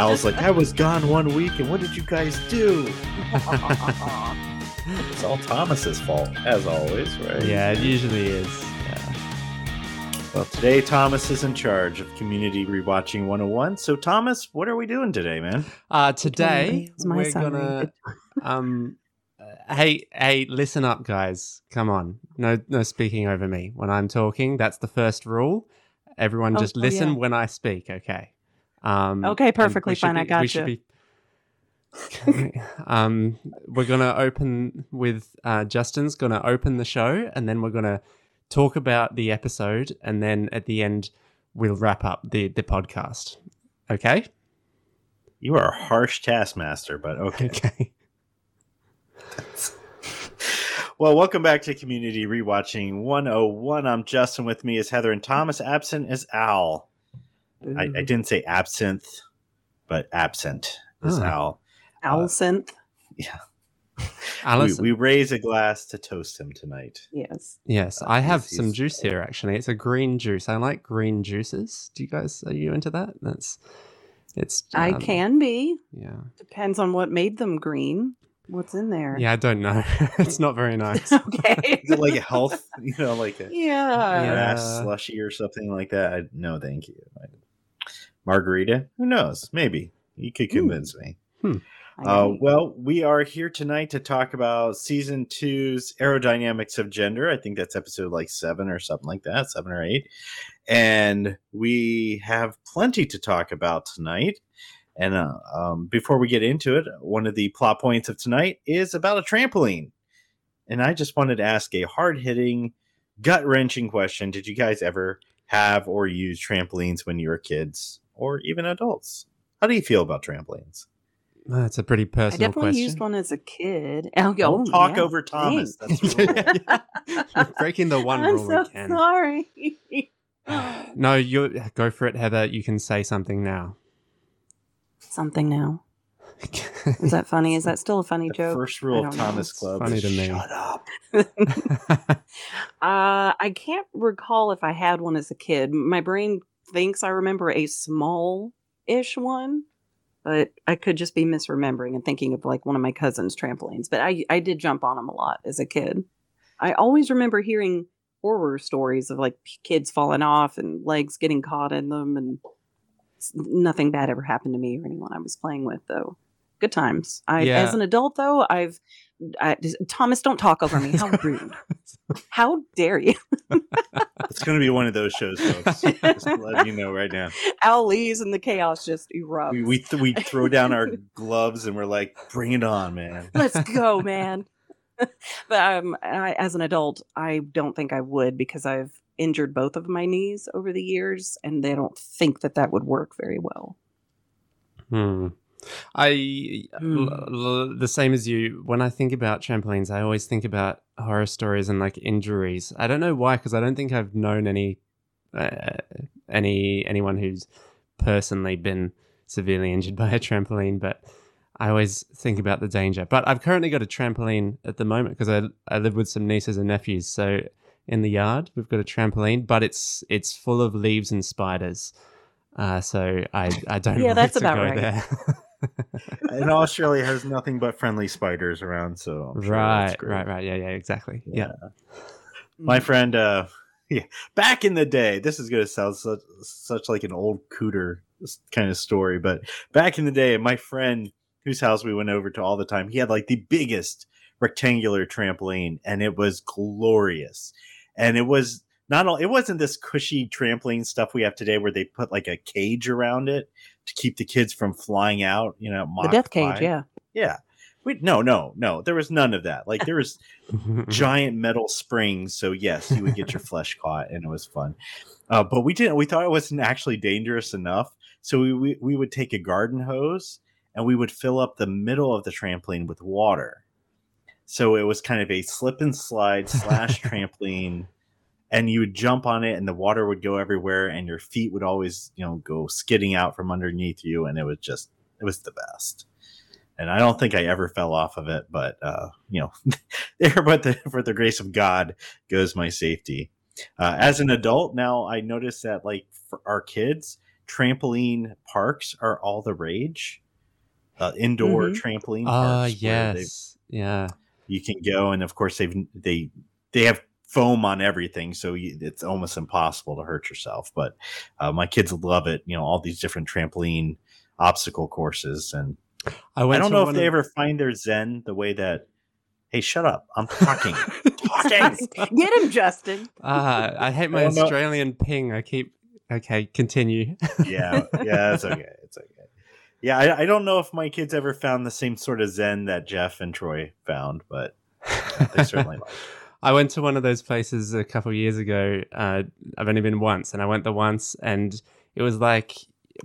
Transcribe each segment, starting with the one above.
Al's like, I was gone one week, and what did you guys do? It's all Thomas's fault, as always, right? Yeah, it usually is. Yeah. Well, today Thomas is in charge of Community Rewatching 101. So, Thomas, what are we doing today, man? Uh, today my we're gonna um uh, hey hey listen up guys come on no no speaking over me when i'm talking that's the first rule everyone Oh, just oh, listen yeah. when i speak okay um Okay, perfectly we should fine, I be- we should gotcha. be- Okay, um we're gonna open with uh justin's gonna open the show and then we're gonna talk about the episode and then at the end we'll wrap up the the podcast okay You are a harsh taskmaster, but okay. okay Well, welcome back to Community Rewatching 101. I'm Justin. With me is Heather and Thomas. Absent is Al. I, I didn't say absinthe, but absent is Ah. Al. Owl synth. We, Alison. we raise a glass to toast him tonight. Yes. Yes, Uh, I have some he's- juice here actually. It's a green juice. I like green juices. Do you guys are you into that? That's it's I um, can be. Yeah. Depends on what made them green. What's in there? Yeah, I don't know. it's not very nice. okay. Like a health, you know, like a yeah. Yeah. grass slushy or something like that? I, no, thank you. I- Margarita? Who knows? Maybe. You could Ooh. convince me. I Uh, well, we are here tonight to talk about season two's aerodynamics of gender. I think that's episode like seven or something like that, seven or eight. And we have plenty to talk about tonight. And uh, um, before we get into it, one of the plot points of tonight is about a trampoline. And I just wanted to ask a hard hitting, gut wrenching question Did you guys ever have or use trampolines when you were kids or even adults? How do you feel about trampolines? That's a pretty personal. Question. I definitely question. used one as a kid. Oh, Don't oh, talk yeah, over Thomas. That's the. You're breaking the one I'm rule so we can. sorry. no, you go for it, Heather. You can say something now. Something now. Is that funny? Is that still a funny The joke? first rule of don't know. Thomas Club funny is to me. shut up. uh, I can't recall if I had one as a kid. My brain thinks I remember a small ish one, but I could just be misremembering and thinking of like one of my cousin's trampolines. But I, I did jump on them a lot as a kid. I always remember hearing horror stories of like kids falling off and legs getting caught in them, and nothing bad ever happened to me or anyone I was playing with, though. Good times. I, Yeah. as an adult, though, I've I, Thomas, don't talk over me. How rude! How dare you? It's going to be one of those shows, folks. Just let you know right now. Al leaves and the chaos just erupts. We we, th- we throw down our gloves and we're like, bring it on, man. Let's go, man. but um, I, as an adult, I don't think I would because I've injured both of my knees over the years, and they don't think that that would work very well. Hmm. I Hmm. l- l- the same as you. When I think about trampolines, I always think about horror stories and like injuries. I don't know why, because I don't think I've known any uh, any anyone who's personally been severely injured by a trampoline. But I always think about the danger. But I've currently got a trampoline at the moment because I I live with some nieces and nephews. So in the yard, we've got a trampoline, but it's it's full of leaves and spiders. Uh, so I I don't Yeah, that's to about right. there. And Australia has nothing but friendly spiders around, so I'm sure that's right, great. right, right. Yeah, yeah, exactly. Yeah. My friend, uh, yeah, back in the day, this is going to sound such, such like an old cooter kind of story, but back in the day, my friend whose house we went over to all the time, he had like the biggest rectangular trampoline, and it was glorious. And it was not all, it wasn't this cushy trampoline stuff we have today where they put like a cage around it to keep the kids from flying out, you know, the death cage, 5. yeah. Yeah. We, no, no, no. There was none of that. Like there was giant metal springs. So yes, you would get your flesh caught, and it was fun. Uh, but we didn't. We thought it wasn't actually dangerous enough. So we, we we would take a garden hose and we would fill up the middle of the trampoline with water. So it was kind of a slip and slide slash trampoline, and you would jump on it, and the water would go everywhere, and your feet would always you know go skidding out from underneath you, and it was just it was the best and I don't think I ever fell off of it, but uh, you know, there, but the, for the grace of God goes my safety. Uh, as an adult now, I notice that like for our kids, trampoline parks are all the rage. Uh, indoor Mhm. trampoline Oh parks. they- yes, yeah. you can go, and of course they've they they have foam on everything, so you, it's almost impossible to hurt yourself. But uh, my kids love it. You know, all these different trampoline obstacle courses, and I I don't know if they of- ever find their zen the way that. Hey, shut up! I'm talking. talking. Get him, Justin. Ah, I hate my no. Australian ping. I keep. Okay, continue. yeah, yeah, it's okay. It's okay. Yeah, I, I don't know if my kids ever found the same sort of zen that Jeff and Troy found, but they certainly like. I went to one of those places a couple years ago. Uh, I've only been once, and I went the once, and it was like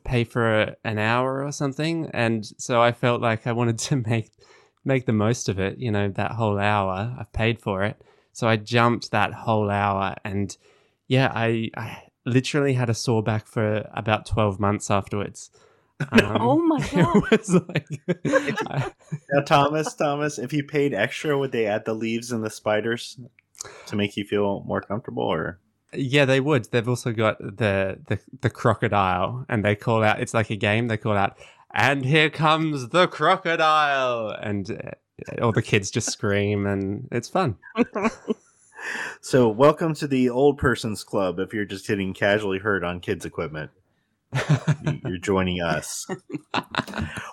pay for a, an hour or something, and so I felt like I wanted to make make the most of it. You know, that whole hour I've paid for it, so I jumped that whole hour, and yeah, I, I literally had a sore back for about twelve months afterwards. Um, Oh my God. It was like, I- Now, Thomas, Thomas, if you paid extra, would they add the leaves and the spiders to make you feel more comfortable? Or Yeah, they would. They've also got the, the the crocodile, and they call out. It's like a game. They call out, "And here comes the crocodile!" And uh, all the kids just scream, and it's fun. so, welcome to the old person's club. If you're just hitting casually hurt on kids' equipment, You- you're joining us.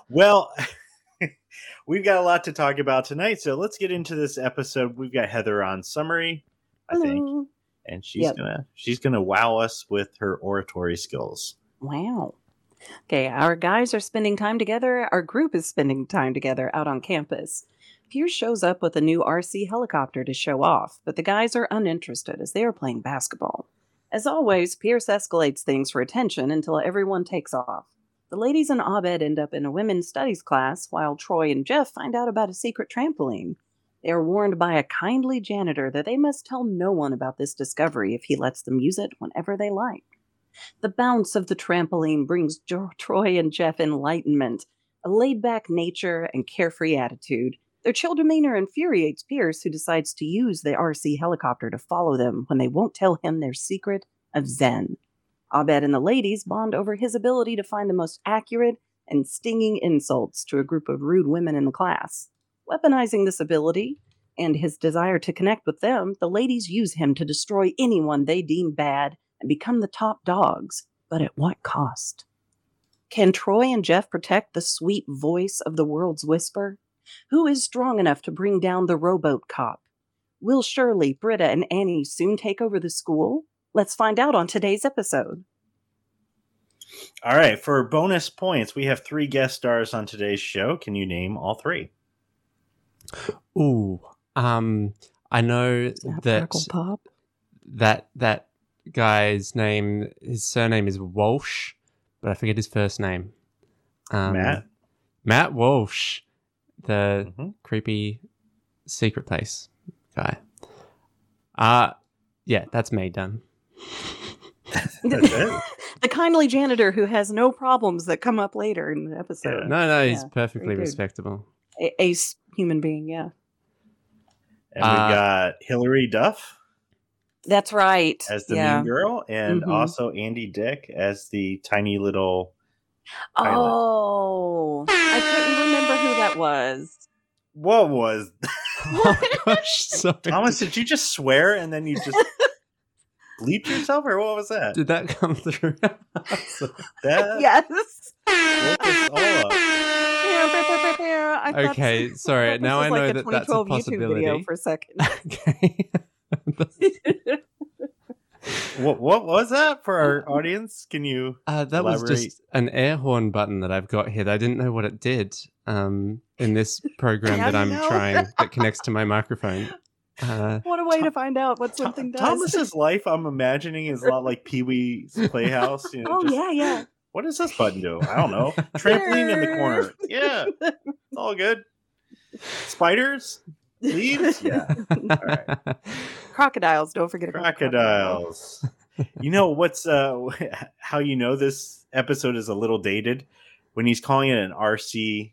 well, we've got a lot to talk about tonight, so let's get into this episode. We've got Heather on summary, I think, and she's Yep. gonna she's gonna wow us with her oratory skills. Wow. Okay, our guys are spending time together. Our group is spending time together out on campus. Pierce shows up with a new RC helicopter to show off, but the guys are uninterested as they are playing basketball. As always, Pierce escalates things for attention until everyone takes off. The ladies and Abed end up in a women's studies class, while Troy and Jeff find out about a secret trampoline. They are warned by a kindly janitor that they must tell no one about this discovery if he lets them use it whenever they like. The bounce of the trampoline brings jo- Troy and Jeff enlightenment, a laid back nature and carefree attitude. Their chill demeanor infuriates Pierce, who decides to use the RC helicopter to follow them when they won't tell him their secret of Zen. Abed and the ladies bond over his ability to find the most accurate and stinging insults to a group of rude women in the class. Weaponizing this ability and his desire to connect with them, the ladies use him to destroy anyone they deem bad and become the top dogs, but at what cost? Can Troy and Jeff protect the sweet voice of the world's whisper? Who is strong enough to bring down the rowboat cop? Will Shirley, Britta, and Annie soon take over the school? Let's find out on today's episode. All right, for bonus points, we have three guest stars on today's show. Can you name all three? Ooh, um, I know Snap, that that that guy's name, his surname is Walsh, but I forget his first name. Um, Matt. Matt Walsh, the Mhm. creepy secret place guy. Uh yeah, that's me done. That's the kindly janitor who has no problems that come up later in the episode. No, no, he's Yeah, perfectly very good. respectable. A, a s- human being, yeah. And we Uh, got Hilary Duff That's right. as the yeah. mean girl, and Mhm. also Andy Dick as the tiny little. Pilot. Oh, I couldn't remember who that was. What was oh gosh, sorry. Thomas? Did you just swear and then you just bleeped yourself, or what was that? Did that come through? That yes. woke us all up. I thought- Okay, sorry, now I like know a that that's a 2012 YouTube video possibility. for a second. okay. What what was that for our audience? Can you? Uh, that was just an air horn button that I've got here. I didn't know what it did um, in this program that I'm know? trying that connects to my microphone. Uh, what a way Tom- to find out what Tho- something does. Thomas's life, I'm imagining, is a lot like Pee Wee's Playhouse. You know, oh just, yeah, yeah. What does this button do? I don't know. Trampoline in the corner. Yeah, it's all good. Spiders, leaves. Yeah, right. Crocodiles. Don't forget about crocodiles. You know what's uh how you know this episode is a little dated when he's calling it an RC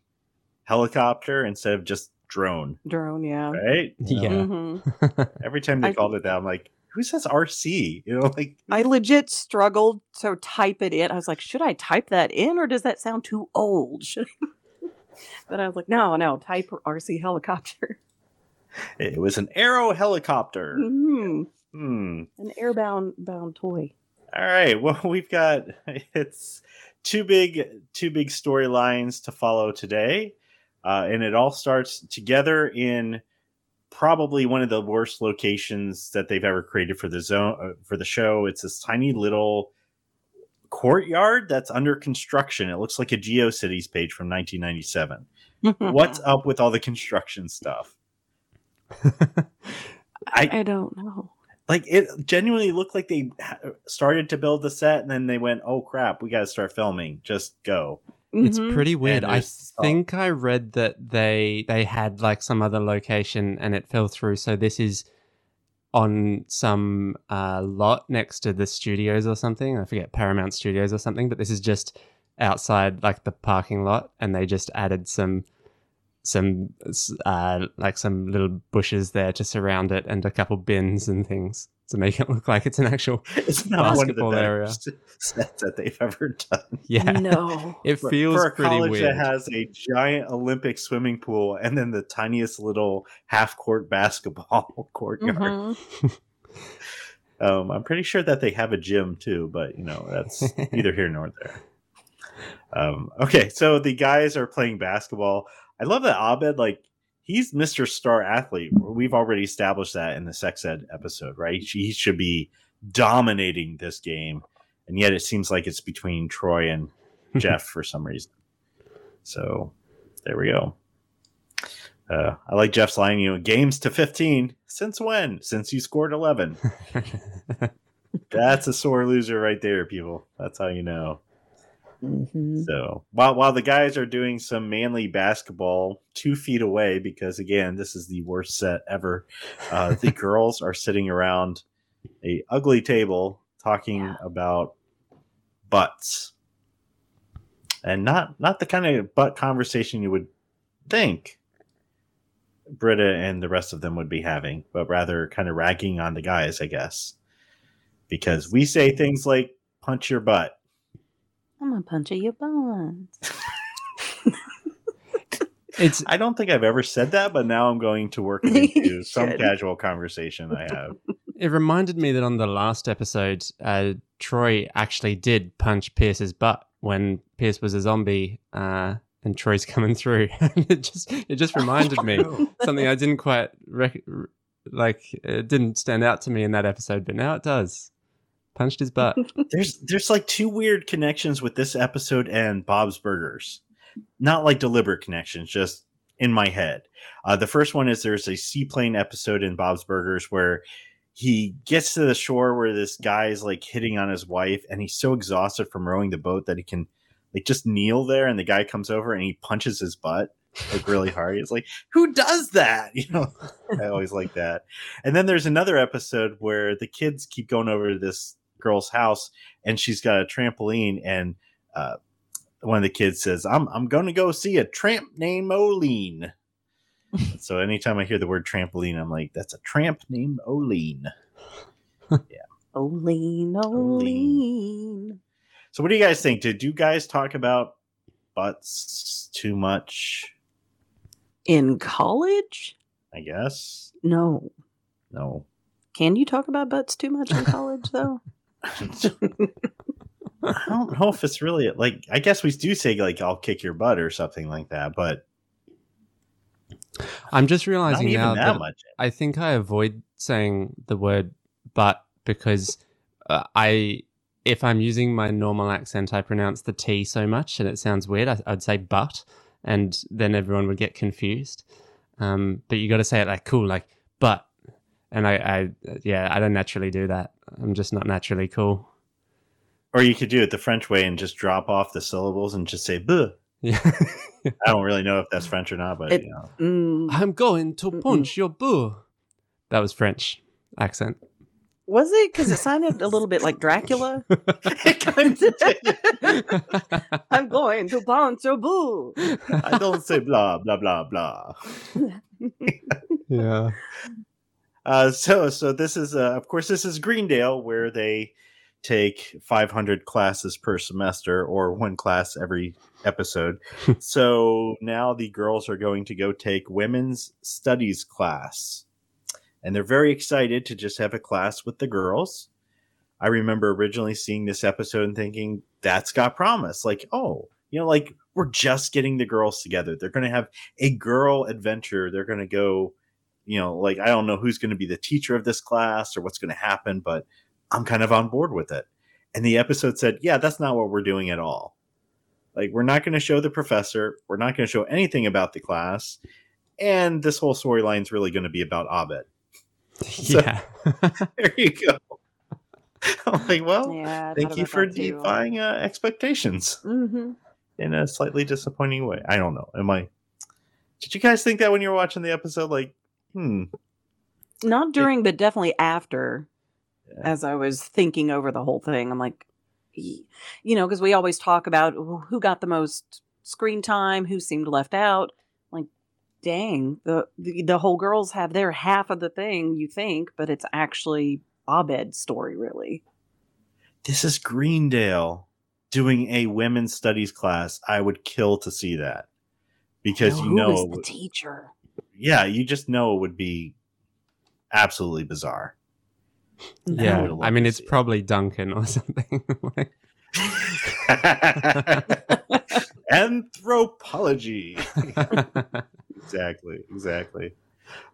helicopter instead of just drone, Drone. Yeah. right? You know, Yeah. hmm Every time they I- called it that, I'm like, who says RC? You know, like I legit struggled to type it in. I was like, should I type that in or does that sound too old? Should I... but I was like, no, no, type RC helicopter. It was an Arrow helicopter. Mhm. Hmm. An airbound bound toy. All right. Well, we've got it's two big two big storylines to follow today, uh, and it all starts together in probably one of the worst locations that they've ever created for the zone uh, for the show. It's this tiny little courtyard that's under construction. It looks like a GeoCities page from 1997. What's up with all the construction stuff? I I don't know. like it genuinely looked like they started to build the set and then they went, "Oh crap, we got to start filming. Just go." It's Mhm. pretty weird. I there's- oh. think I read that they they had like some other location and it fell through. So this is on some uh, lot next to the studios or something. I forget Paramount Studios or something. But this is just outside like the parking lot, and they just added some some uh, like some little bushes there to surround it and a couple bins and things to make it look like it's an actual It's not one of the Basketball area. sets that they've ever done. yeah. No. It feels for a pretty college weird. that has a giant Olympic swimming pool and then the tiniest little half court basketball courtyard. Mhm. Um, I'm pretty sure that they have a gym too, but you know that's neither here nor there. Um, okay, so the guys are playing basketball. I love that Abed, like he's Mr. Star Athlete. We've already established that in the sex ed episode, right? He should be dominating this game, and yet it seems like it's between Troy and Jeff for some reason. So there we go. Uh, I like Jeff's line, you know, games to 15. Since when? Since you scored 11. That's a sore loser right there, people. That's how you know. Mhm. So while while the guys are doing some manly basketball two feet away, because again, this is the worst set ever. Uh, the girls are sitting around a ugly table talking Yeah. about butts, and not not the kind of butt conversation you would think Britta and the rest of them would be having, but rather kind of ragging on the guys, I guess, because we say things like "punch your butt." I'm gonna punch you your buns. it's I don't think I've ever said that, but now I'm going to work it into You some casual conversation I have. It reminded me that on the last episode, uh, Troy actually did punch Pierce's butt when Pierce was a zombie, uh, and Troy's coming through. it just it just reminded me something I didn't quite rec- like. It didn't stand out to me in that episode, but now it does. Punched his butt. There's there's like two weird connections with this episode and Bob's Burgers. Not like deliberate connections, just in my head. Uh, the first one is there's a seaplane episode in Bob's Burgers where he gets to the shore where this guy is like hitting on his wife, and he's so exhausted from rowing the boat that he can like just kneel there, and the guy comes over and he punches his butt like really hard. He's like, "Who does that?" You know, I always like that. And then there's another episode where the kids keep going over to this girl's house, and she's got a trampoline, and uh, one of the kids says, "I'm I'm going to go see a tramp named Oline." so anytime I hear the word trampoline, I'm like, "That's a tramp named Oline." Oline, Oline. Oline. So what do you guys think? Did you guys talk about butts too much? In college? I guess No. no. Can you talk about butts too much in college, though? I don't know if it's really like. I guess we do say like, "I'll kick your butt" or something like that, but I'm just realizing now that that. I think I avoid saying the word but because uh, I, if I'm using my normal accent, I pronounce the T so much and it sounds weird. I, I'd say but, and then everyone would get confused. Um, but you got to say it like cool, like but. And I, I, yeah, I don't naturally do that. I'm just not naturally cool. Or you could do it the French way and just drop off the syllables and just say "buh." Yeah. I don't really know if that's French or not, but It- you know. Mm, I'm going to Mm-mm. punch your boo. That was French accent. was it? Because it sounded a little bit like Dracula. I'm going to punch your boo. I don't say blah blah blah blah. yeah. Uh, so so this is uh, of course this is Greendale where they take 500 classes per semester or one class every episode. so now the girls are going to go take women's studies class. And they're very excited to just have a class with the girls. I remember originally seeing this episode and thinking that's got promise. Like, oh, you know, like we're just getting the girls together. They're going to have a girl adventure. They're going to go, you know, like I don't know who's going to be the teacher of this class or what's going to happen, but I'm kind of on board with it. And the episode said, yeah, that's not what we're doing at all. Like, we're not going to show the professor. We're not going to show anything about the class. And this whole storyline is really going to be about Abed. So, yeah. there you go. I'm like, well, Yeah, thank you for defying uh, expectations hmm in a slightly disappointing way. I don't know. Am I? Did you guys think that when you were watching the episode? Like, hmm, Not during, but definitely after. Yeah. As I was thinking over the whole thing, I'm like, you know, because we always talk about who got the most screen time, who seemed left out. Like, dang, the the, the whole girls have their half of the thing. You think, but it's actually Abed's story, really. this is Greendale doing a women's studies class. I would kill to see that because you who know, the teacher? Yeah, you just know it would be absolutely bizarre. yeah. love I mean, it's it. probably Duncan or something. Like- Anthropology. exactly, exactly.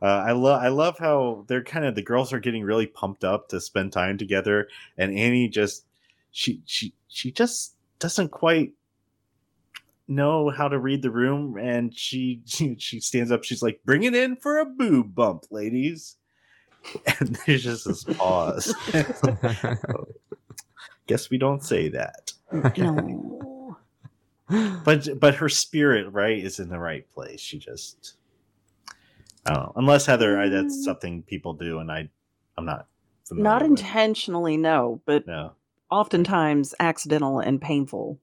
Uh, I love I love how they're kind of the girls are getting really pumped up to spend time together, and Annie just she she she just doesn't quite know how to read the room, and she she, she stands up. She's like, "Bring it in for a boob bump, ladies." And there's just this pause. Guess we don't say that, No. but but her spirit right is in the right place. She just I don't know. Unless Heather, I, that's Mm. something people do, and I I'm not familiar Not with. intentionally, no, but No, oftentimes accidental and painful.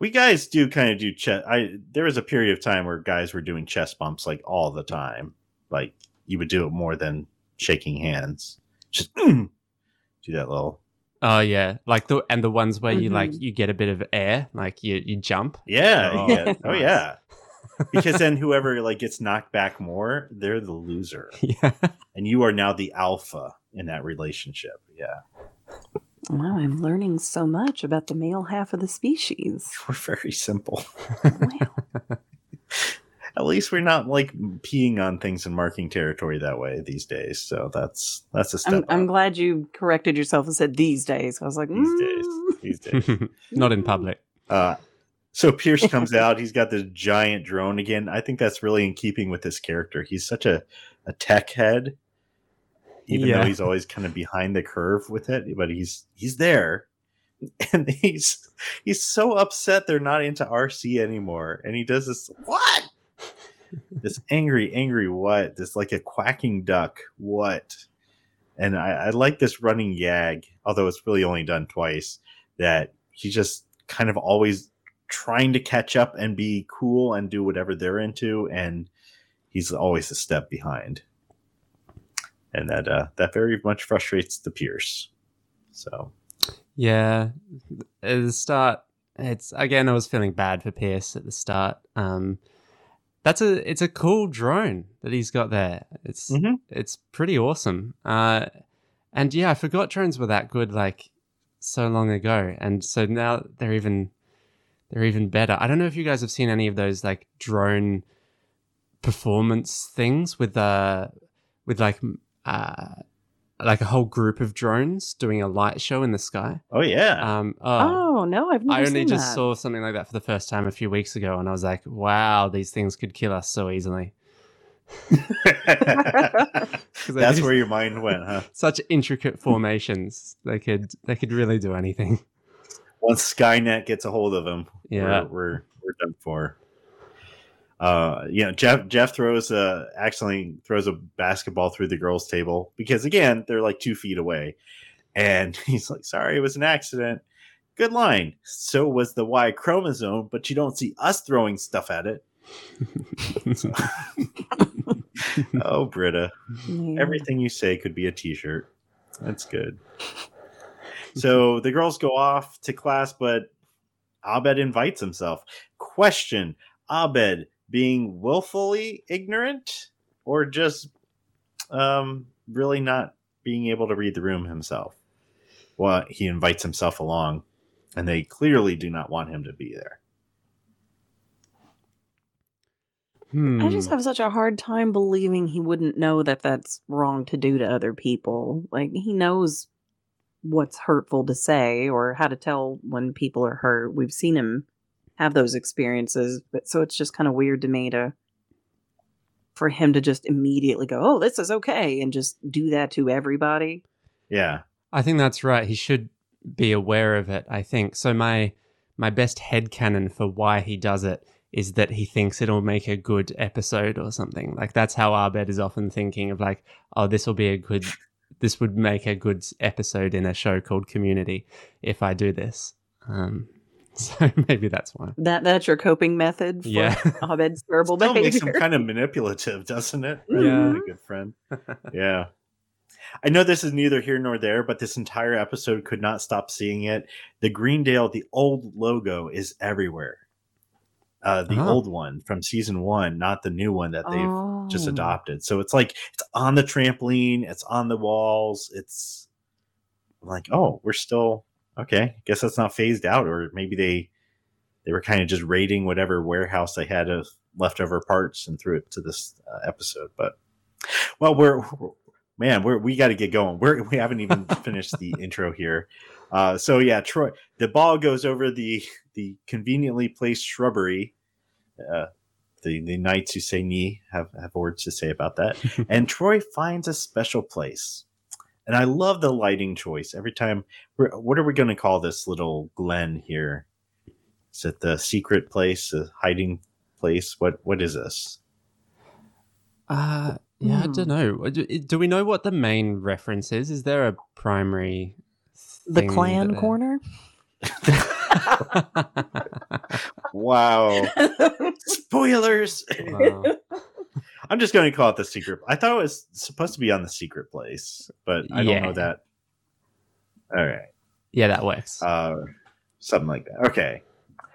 We guys do kind of do chest. I there was a period of time where guys were doing chest bumps like all the time. Like you would do it more than shaking hands. Just do that little oh yeah, like the and the ones where you like Mhm. you get a bit of air, like you you jump. yeah, Oh, yeah. oh yeah. because then whoever like gets knocked back more, they're the loser, yeah. and you are now the alpha in that relationship. Yeah, Wow, I'm learning so much about the male half of the species. we're very simple. Wow. At least we're not like peeing on things and marking territory that way these days. So that's that's a step. I'm, I'm glad you corrected yourself and said these days. I was like, these days. "Mm." These days. Not in public. Uh, so Pierce comes out. He's got this giant drone again. I think that's really in keeping with his character. He's such a, a tech head, even Yeah. though he's always kind of behind the curve with it. But he's he's there, and he's he's so upset they're not into RC anymore. And he does this what? this angry, angry what? This like a quacking duck what? And I, I like this running yag, although it's really only done twice. That he's just kind of always trying to catch up and be cool and do whatever they're into, and he's always a step behind. And that uh, that very much frustrates the Pierce. So Yeah, at the start, it's again. I was feeling bad for Pierce at the start. Um, that's a it's a cool drone that he's got there. It's Mhm. it's pretty awesome. Uh, and yeah, I forgot drones were that good like so long ago, and so now they're even they're even better. I don't know if you guys have seen any of those like drone performance things with uh with like uh like a whole group of drones doing a light show in the sky. oh yeah, Um, oh, Oh no, I've never I only seen just that. saw something like that for the first time a few weeks ago, and I was like, "Wow, these things could kill us so easily. that's do where your mind went, huh? such intricate formations. They could they could really do anything. Once Skynet gets a hold of them, Yeah. we're we're, we're done for. Uh, you know, Jeff Jeff throws a accidentally throws a basketball through the girls' table because again they're like two feet away, and he's like, "Sorry, it was an accident." Good line. So was the Y chromosome, but you don't see us throwing stuff at it. oh, Britta. Yeah. Everything you say could be a t-shirt. That's good. So the girls go off to class, but Abed invites himself. Question: Abed being willfully ignorant, or just um, really not being able to read the room himself? Well, he invites himself along, and they clearly do not want him to be there. Hmm. I just have such a hard time believing he wouldn't know that that's wrong to do to other people. Like he knows what's hurtful to say or how to tell when people are hurt. We've seen him have those experiences, but so it's just kind of weird to me to for him to just immediately go, "Oh, this is okay," and just do that to everybody. Yeah, I think that's right. He should be aware of it, I think. So my my best head headcanon for why he does it is that he thinks it'll make a good episode or something. Like that's how Abed is often thinking of like, oh, this will be a good this would make a good episode in a show called Community if I do this. Um so maybe that's why. That that's your coping method for Yeah. Abed's terrible still makes him behavior. kind of manipulative, doesn't it? Yeah. Really good friend. yeah. I know this is neither here nor there, but this entire episode could not stop seeing it. The Greendale, the old logo is everywhere. Uh, the Oh. old one from season one, not the new one that they've just Oh. adopted. So it's like it's on the trampoline, it's on the walls. It's like, oh, we're still okay. Guess that's not phased out, or maybe they they were kind of just raiding whatever warehouse they had of leftover parts and threw it to this uh, episode. But well, we're man, we're we got to get going. We're we haven't even finished the intro here. Uh, so yeah, Troy, the ball goes over the the conveniently placed shrubbery. Uh, the the knights who say Ni have have words to say about that. and Troy finds a special place. And I love the lighting choice. Every time, we're, what are we going to call this little glen here? Is it the secret place, the hiding place? What what is this? Uh yeah, I Hmm. don't know. Do, do we know what the main reference is? Is there a primary the clan that- corner. Wow! Spoilers. Wow. I'm just going to call it the secret. I thought it was supposed to be on the secret place, but I don't know that. All right. Yeah, that works. uh something like that okay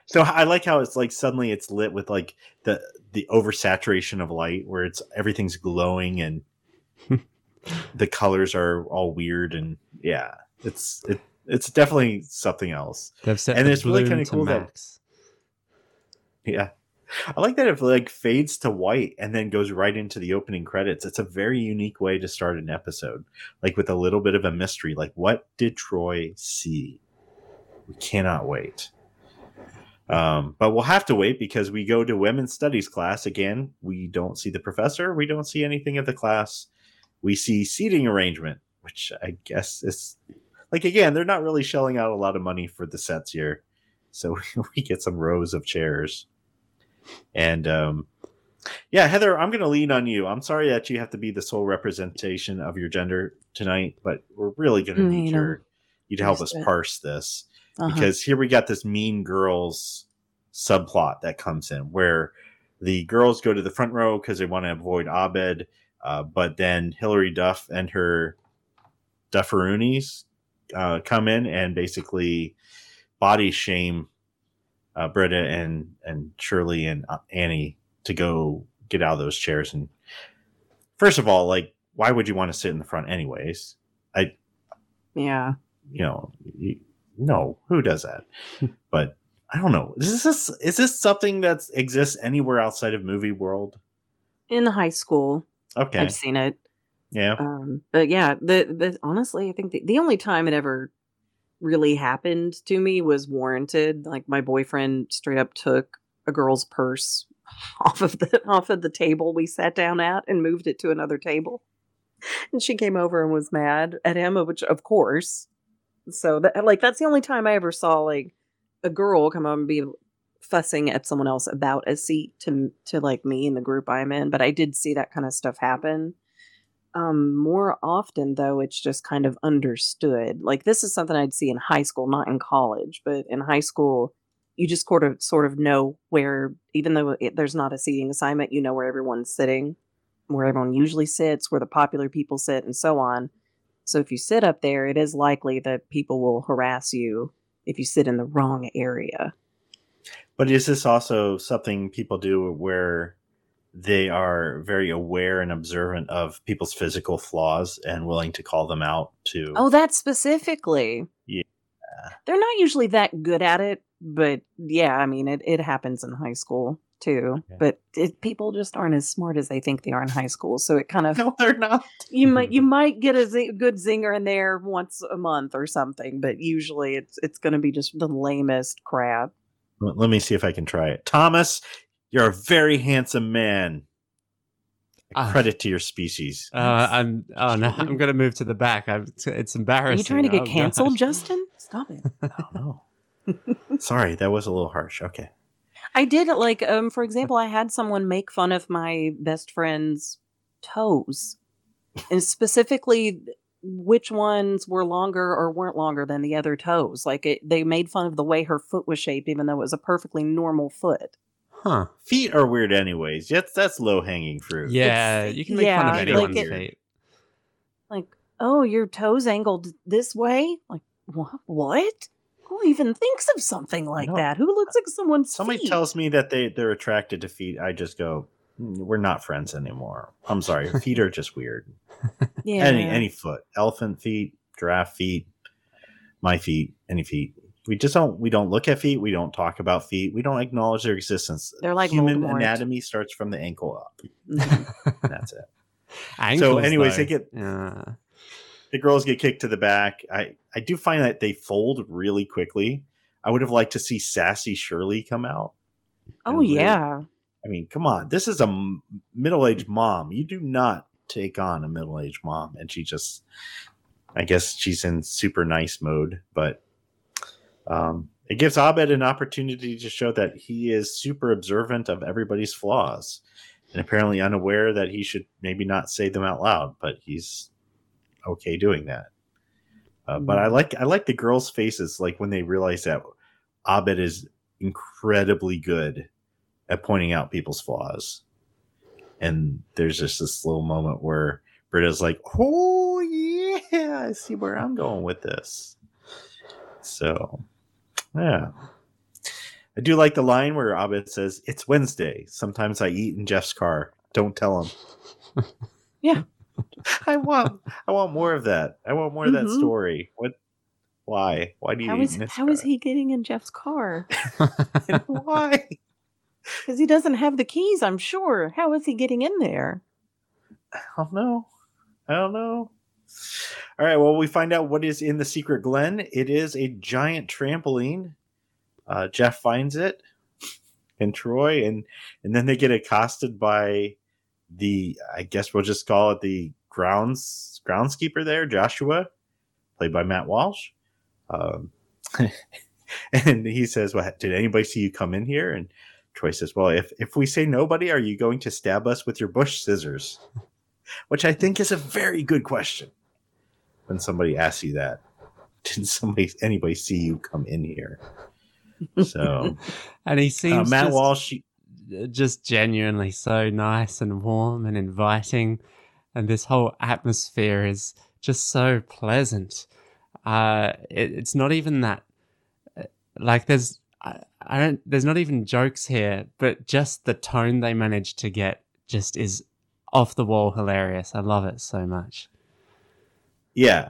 so i like how it's like suddenly it's lit with like the the oversaturation of light where it's everything's glowing and the colors are all weird and yeah it's it, it's definitely something else and it's really kinda to cool that- yeah i like that it like fades to white and then goes right into the opening credits. It's a very unique way to start an episode like with a little bit of a mystery like what did troy see? We cannot wait. Um, but we'll have to wait because we go to women's studies class. Again we don't see the professor. We don't see anything of the class. We see seating arrangement which i guess is like again they're not really shelling out a lot of money for the sets here. So we get some rows of chairs and um yeah heather i'm gonna lean on you i'm sorry that you have to be the sole representation of your gender tonight but we're really gonna Mm, need you your you to help us parse this Uh-huh. because here we got this mean girls subplot that comes in where the girls go to the front row because they want to avoid Abed, uh, but then Hilary Duff and her Dufferoonies uh, come in and basically body shame uh, Britta and and Shirley and uh, Annie to go get out of those chairs. And first of all, like, why would you want to sit in the front anyways? I, yeah. you know, you, no, who does that? but I don't know. Is this is this something that exists anywhere outside of movie world? In high school, Okay, I've seen it. yeah, Um, but yeah, the the honestly, I think the, the only time it ever really happened to me was warranted. Like my boyfriend straight up took a girl's purse off of the off of the table we sat down at and moved it to another table. And she came over and was mad at him, which of course. So that like that's the only time I ever saw like a girl come up and be fussing at someone else about a seat to to like me in the group I'm in. But I did see that kind of stuff happen. Um, more often though, it's just kind of understood. Like this is something I'd see in high school, not in college, but in high school, you just sort of sort of know where, even though it, there's not a seating assignment, you know where everyone's sitting. where everyone usually sits, where the popular people sit, and so on. So if you sit up there, it is likely that people will harass you if you sit in the wrong area. But is this also something people do where they are very aware and observant of people's physical flaws and willing to call them out to Oh, that specifically. Yeah. They're not usually that good at it, but yeah, I mean, it, it happens in high school too. Yeah. But it, people just aren't as smart as they think they are in high school. So it kind of No, they're not. you might you might get a good zinger in there once a month or something, but usually it's it's going to be just the lamest crap. Let me see if I can try it. Thomas, you're a very handsome man. Ah. Credit to your species. Uh, I'm oh no, I'm gonna move to the back. I'm, it's, it's Are embarrassing. you trying to get Oh, canceled, gosh. Justin? Stop it. oh no. Sorry, that was a little harsh. Okay. I did like um for example, I had someone make fun of my best friend's toes. And specifically which ones were longer or weren't longer than the other toes. Like it, they made fun of the way her foot was shaped even though it was a perfectly normal foot. Huh? Feet are weird anyways. That's that's low hanging fruit. Yeah, It's- you can make fun of yeah, like anyone's feet. Like, "Oh, your toes angled this way?" Like, "What? What? Who even thinks of something like No. that? Who looks like someone's Somebody feet?" tells me that they they're attracted to feet. I just go, "Mm, we're not friends anymore. I'm sorry. feet are just weird. yeah. Any any foot, elephant feet, giraffe feet, my feet, any feet. We just don't we don't look at feet. We don't talk about feet. We don't acknowledge their existence. They're like human Voldemort. anatomy starts from the ankle up. Mhm. That's it. Ankles, anyways, though. they get- Yeah. the girls get kicked to the back. I I do find that they fold really quickly. I would have liked to see sassy Shirley come out. Oh really- yeah. I mean, come on. This is a m- middle-aged mom. You do not take on a middle-aged mom, and she just, I guess she's in super nice mode. But um, it gives Abed an opportunity to show that he is super observant of everybody's flaws, and apparently unaware that he should maybe not say them out loud. But he's okay doing that. Uh, but I like I like the girls' faces, like when they realize that Abed is incredibly good at pointing out people's flaws. And there's just this little moment where Britta's like, "Oh yeah, I see where I'm going with this." So, yeah, I do like the line where Abed says, "It's Wednesday. Sometimes I eat in Jeff's car. Don't tell him." Yeah. I want, I want more of that. I want more of that Mhm. story. What? Why? Why do you How is how is he getting in Jeff's car? Why? Because he doesn't have the keys. I'm sure. How is he getting in there? I don't know. I don't know. All right. Well, we find out what is in the secret glen. It is a giant trampoline. Uh, Jeff finds it, and Troy, and and then they get accosted by the. I guess we'll just call it the grounds groundskeeper there, Joshua, played by Matt Walsh. Um, and he says, "Well, did anybody see you come in here?" And Troy says, "Well, if if we say nobody, are you going to stab us with your bush scissors?" Which I think is a very good question. When somebody asks you that, Didn't somebody anybody see you come in here? So and he uh, seems Matt just, Walsh, just genuinely so nice and warm and inviting, and this whole atmosphere is just so pleasant. Uh, it, it's not even that. uh, Like there's, I, I don't. There's not even jokes here, but just the tone they managed to get just is off the wall hilarious. I love it so much. Yeah,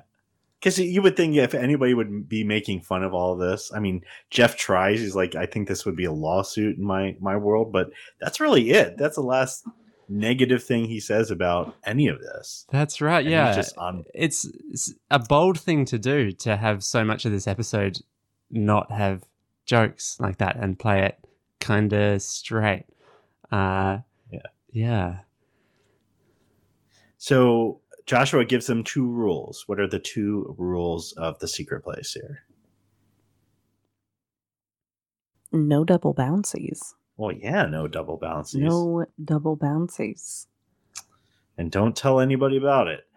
because you would think if anybody would be making fun of all this, I mean, Jeff tries. He's like, I think this would be a lawsuit in my my world, but that's really it. That's the last negative thing he says about any of this. That's right. And yeah, just on it's, it's a bold thing to do to have so much of this episode not have jokes like that and play it kind of straight. Uh, Yeah. Yeah. So Joshua gives them two rules. What are the two rules of the secret place here? No double bouncies. Well, yeah, no double bounces. No double bouncies. And don't tell anybody about it.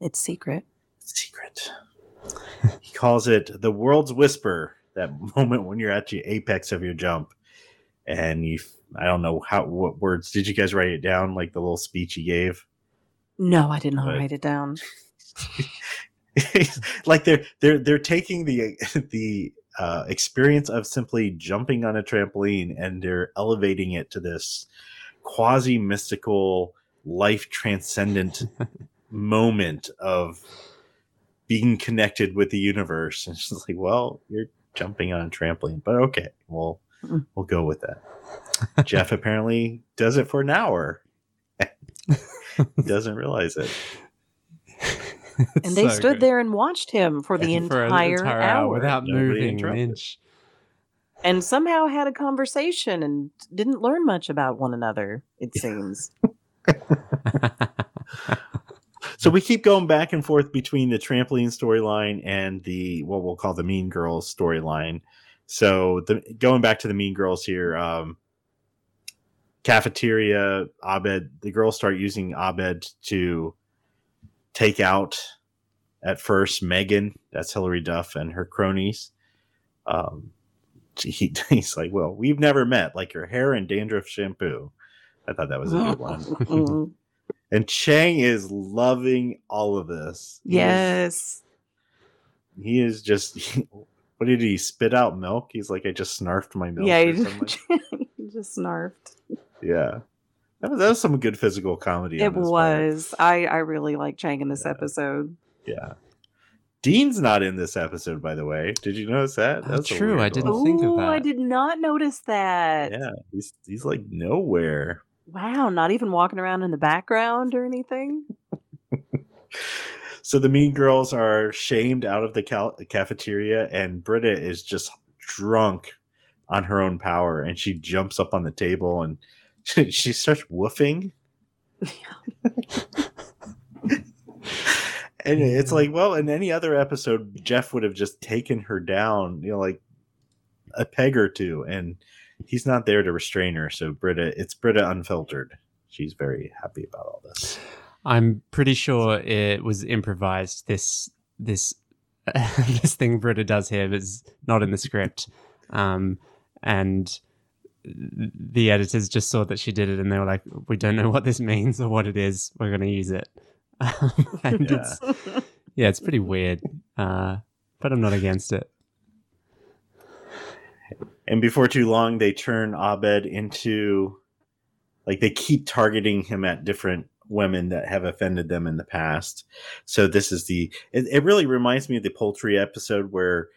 It's secret. Secret. he calls it the world's whisper, that moment when you're at the apex of your jump and you I don't know how what words did you guys write it down like the little speech he gave. No, I did not But- write it down. like they're they're they're taking the the uh, experience of simply jumping on a trampoline and they're elevating it to this quasi mystical life transcendent moment of being connected with the universe and she's like well you're jumping on a trampoline but okay we'll Mm. we'll go with that jeff apparently does it for an hour he doesn't realize it And they stood there and watched him for the for an entire, hour, without Nobody moving an inch. and somehow had a conversation and didn't learn much about one another, it seems. So we keep going back and forth between the trampoline storyline and the what we'll call the Mean Girls storyline. So the going back to the Mean Girls here, um, cafeteria, Abed, the girls start using Abed to take out at first Megan, that's Hilary Duff and her cronies. Um, he, he's like, well, we've never met, like your hair and dandruff shampoo. I thought that was a good one. Mm, And Chang is loving all of this. He is- yes. He is just what did he spit out milk? He's like, I just snarfed my milk. Yeah, or he something. he just snarfed. yeah. That was, that was some good physical comedy. It his part. was. I I really like Chang in this Yeah. episode. Yeah. Dean's not in this episode, by the way. Did you notice that? Uh, oh, That's a true, I didn't one. think of Ooh, I did not notice that. Yeah, he's he's like nowhere. Wow, not even walking around in the background or anything. So the mean girls are shamed out of the cal- cafeteria, and Britta is just drunk on her own power, and she jumps up on the table and she, she starts woofing. and it's like, well, in any other episode, Jeff would have just taken her down, you know, like a peg or two, and he's not there to restrain her. So Britta, it's Britta unfiltered. She's very happy about all this. I'm pretty sure it was improvised. This this this thing Britta does here is not in the script, um, and the editors just saw that she did it, and they were like, "We don't know what this means or what it is. We're going to use it." and Yeah. it's yeah, it's pretty weird, uh, but I'm not against it. And before too long, they turn Abed into like they keep targeting him at different women that have offended them in the past. So this is the it, it really reminds me of the poultry episode where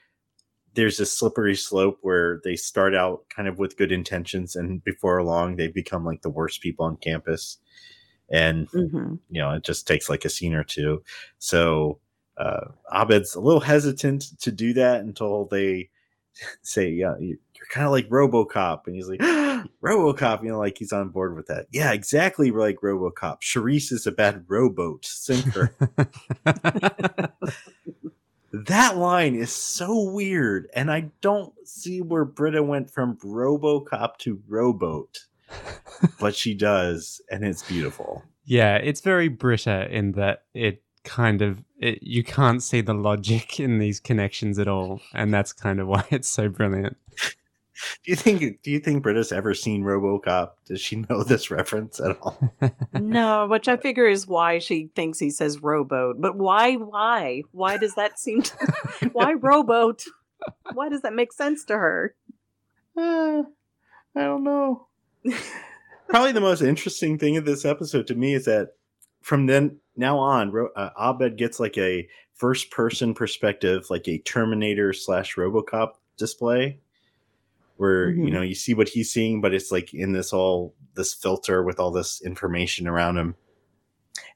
there's a slippery slope where they start out kind of with good intentions and before long they become like the worst people on campus. And Mhm. you know, it just takes like a scene or two. So uh, Abed's a little hesitant to do that until they say, "Yeah, you- you're kind of like RoboCop," and he's like, "RoboCop," you know, like he's on board with that. Yeah, exactly like RoboCop. Charisse is a bad rowboat sinker. that line is so weird, and I don't see where Britta went from RoboCop to rowboat, but she does, and it's beautiful. Yeah, it's very Britta in that it kind of it, you can't see the logic in these connections at all, and that's kind of why it's so brilliant. Do you think? Do you think Britta's ever seen RoboCop? Does she know this reference at all? No, which I figure is why she thinks he says rowboat. But why? Why? Why does that seem? To, why rowboat? Why does that make sense to her? Uh, I don't know. Probably the most interesting thing of this episode to me is that from then now on, Ro- uh, Abed gets like a first person perspective, like a Terminator slash RoboCop display, where you Mhm. know you see what he's seeing, but it's like in this all this filter with all this information around him.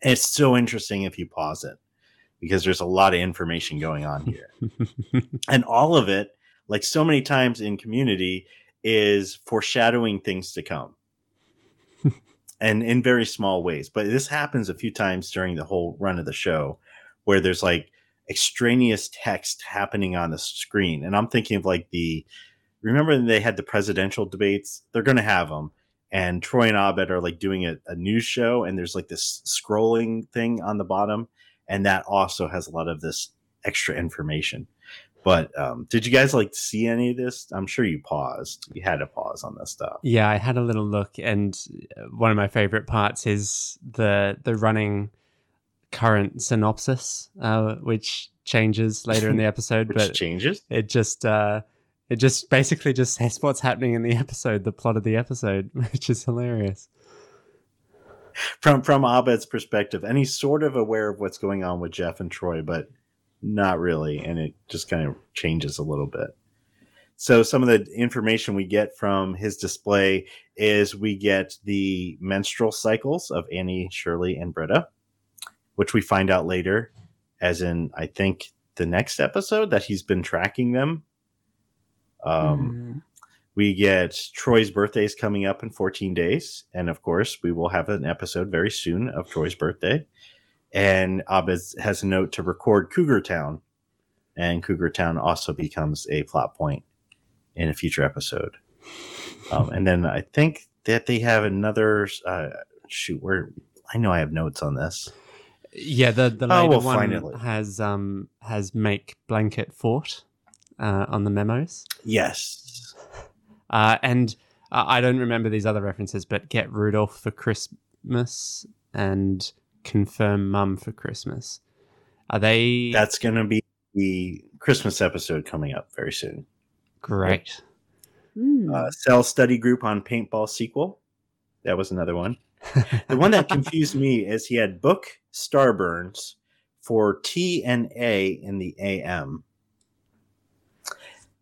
And it's so interesting if you pause it because there's a lot of information going on here and all of it like so many times in community is foreshadowing things to come and in very small ways but this happens a few times during the whole run of the show where there's like extraneous text happening on the screen and i'm thinking of like the remember when they had the presidential debates they're going to have them and troy and abed are like doing a, a news show and there's like this scrolling thing on the bottom and that also has a lot of this extra information But um, did you guys like see any of this? I'm sure you paused. You had to pause on this stuff. Yeah, I had a little look, and uh, one of my favorite parts is the the running current synopsis, uh, which changes later in the episode. Which but changes. it just uh, it just basically just says what's happening in the episode, the plot of the episode, which is hilarious. from from Abed's perspective, and he's sort of aware of what's going on with Jeff and Troy, but not really, and it just kind of changes a little bit. So some of the information we get from his display is we get the menstrual cycles of Annie, Shirley, and Britta, which we find out later, as in I think the next episode that he's been tracking them. Um, Mm. we get Troy's birthday is coming up in 14 days. And of course, we will have an episode very soon of Troy's birthday. And Abed has a note to record Cougar Town. And Cougar Town also becomes a plot point in a future episode. Um, and then I think that they have another uh, shoot where I know I have notes on this. Yeah, the the Oh, later we'll one later. has um has make blanket fort uh, on the memos. Yes. Uh, and uh, I don't remember these other references, but get Rudolph for Christmas and confirm Mum for Christmas. Are they That's going to be the Christmas episode coming up very soon. great? Mm. uh, cell study group on paintball sequel. That was another one. The one that confused me is he had book starburns for T and A in the AM.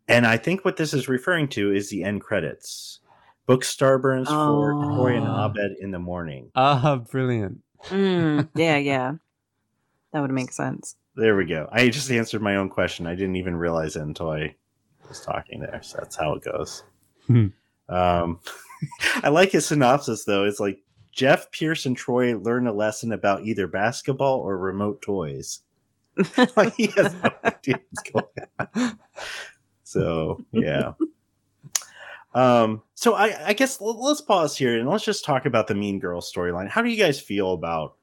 And I think what this is referring to is the end credits. Book starburns for Troy and Oh. Abed in the morning. Ah, brilliant. Mm, yeah, yeah. That would make sense. There we go. I just answered my own question. I didn't even realize it until I was talking there. So that's how it goes. Hmm. um, I like his synopsis though. It's like Jeff, Pierce, and Troy learn a lesson about either basketball or remote toys. like he has no idea what's going on. So yeah. Um, so I, I guess l- let's pause here and let's just talk about the Mean Girl storyline. How do you guys feel about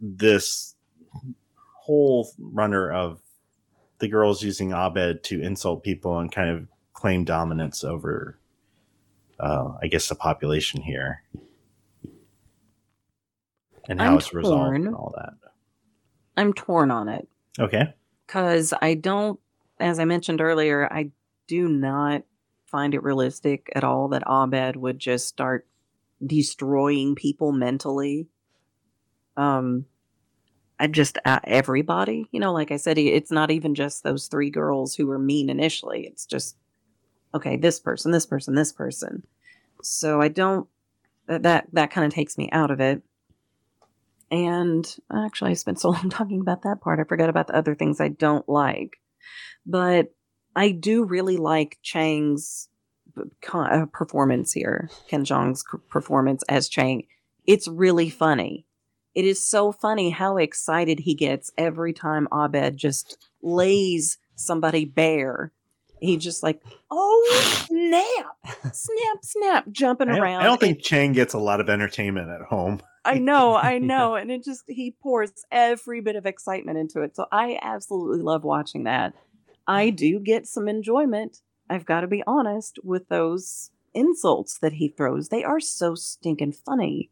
this whole runner of the girls using Abed to insult people and kind of claim dominance over, uh, I guess, the population here, and how I'm it's resolved and all that. I'm torn on it Okay. because I don't, as I mentioned earlier, I do not find it realistic at all that Abed would just start destroying people mentally. Um, I just uh, everybody, you know, like I said, it's not even just those three girls who were mean initially. It's just okay, this person, this person, this person. So I don't that that, that kind of takes me out of it. And actually, I spent so long talking about that part, I forgot about the other things I don't like. But I do really like Chang's co- uh, performance here, Ken Jeong's performance as Chang. It's really funny. It is so funny how excited he gets every time Abed just lays somebody bare. He just like, oh snap, snap, snap, jumping I around. I don't think Chang gets a lot of entertainment at home. I know, I know. And it just, he pours every bit of excitement into it. So I absolutely love watching that. I do get some enjoyment, I've got to be honest, with those insults that he throws. They are so stinking funny.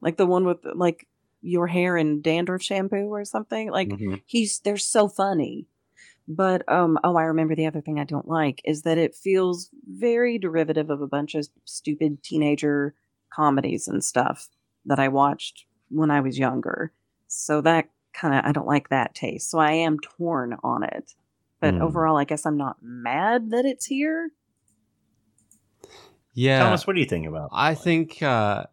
Like the one with, like, your hair and dandruff shampoo or something. Like, Mhm. he's they're so funny but um oh i remember the other thing i don't like is that it feels very derivative of a bunch of stupid teenager comedies and stuff that i watched when i was younger so that kind of i don't like that taste so i am torn on it but Hmm. overall i guess i'm not mad that it's here Yeah, Thomas, what do you think about? I think uh,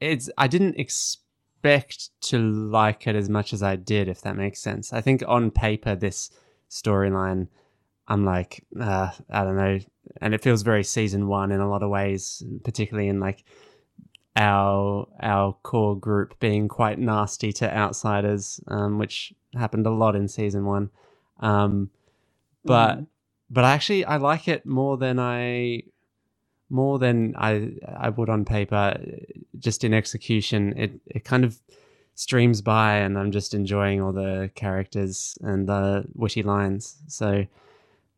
it's. I didn't expect to like it as much as I did, if that makes sense. I think on paper, this storyline, I'm like, uh, I don't know, and it feels very season one in a lot of ways, particularly in like our our core group being quite nasty to outsiders, um, which happened a lot in season one. Um, but Mhm. but actually, I like it more than I more than I I would on paper. Just in execution, it it kind of streams by, and I'm just enjoying all the characters and the witty lines. So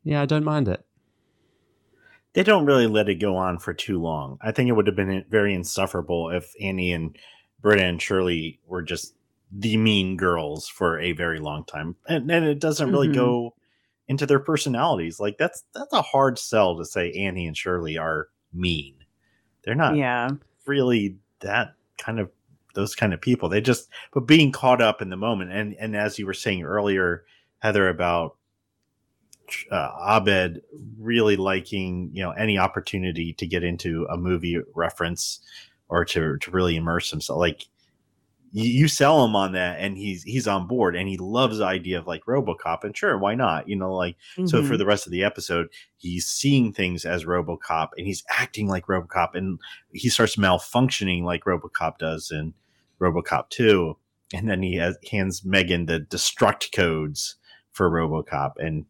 Yeah, I don't mind it. They don't really let it go on for too long. I think it would have been very insufferable if Annie and Britta and Shirley were just the mean girls for a very long time, and, and it doesn't really Mhm. go into their personalities. Like that's that's a hard sell to say Annie and Shirley are mean. They're not yeah. really that kind of those kind of people. They just but being caught up in the moment and and as you were saying earlier, Heather about uh, Abed really liking you know any opportunity to get into a movie reference or to to really immerse himself like you, sell him on that and he's he's on board and he loves the idea of like robocop and sure why not you know like so for Mhm. the rest of the episode, he's seeing things as RoboCop and he's acting like RoboCop and he starts malfunctioning like RoboCop does in RoboCop 2 and then he has, hands Megan the destruct codes for RoboCop and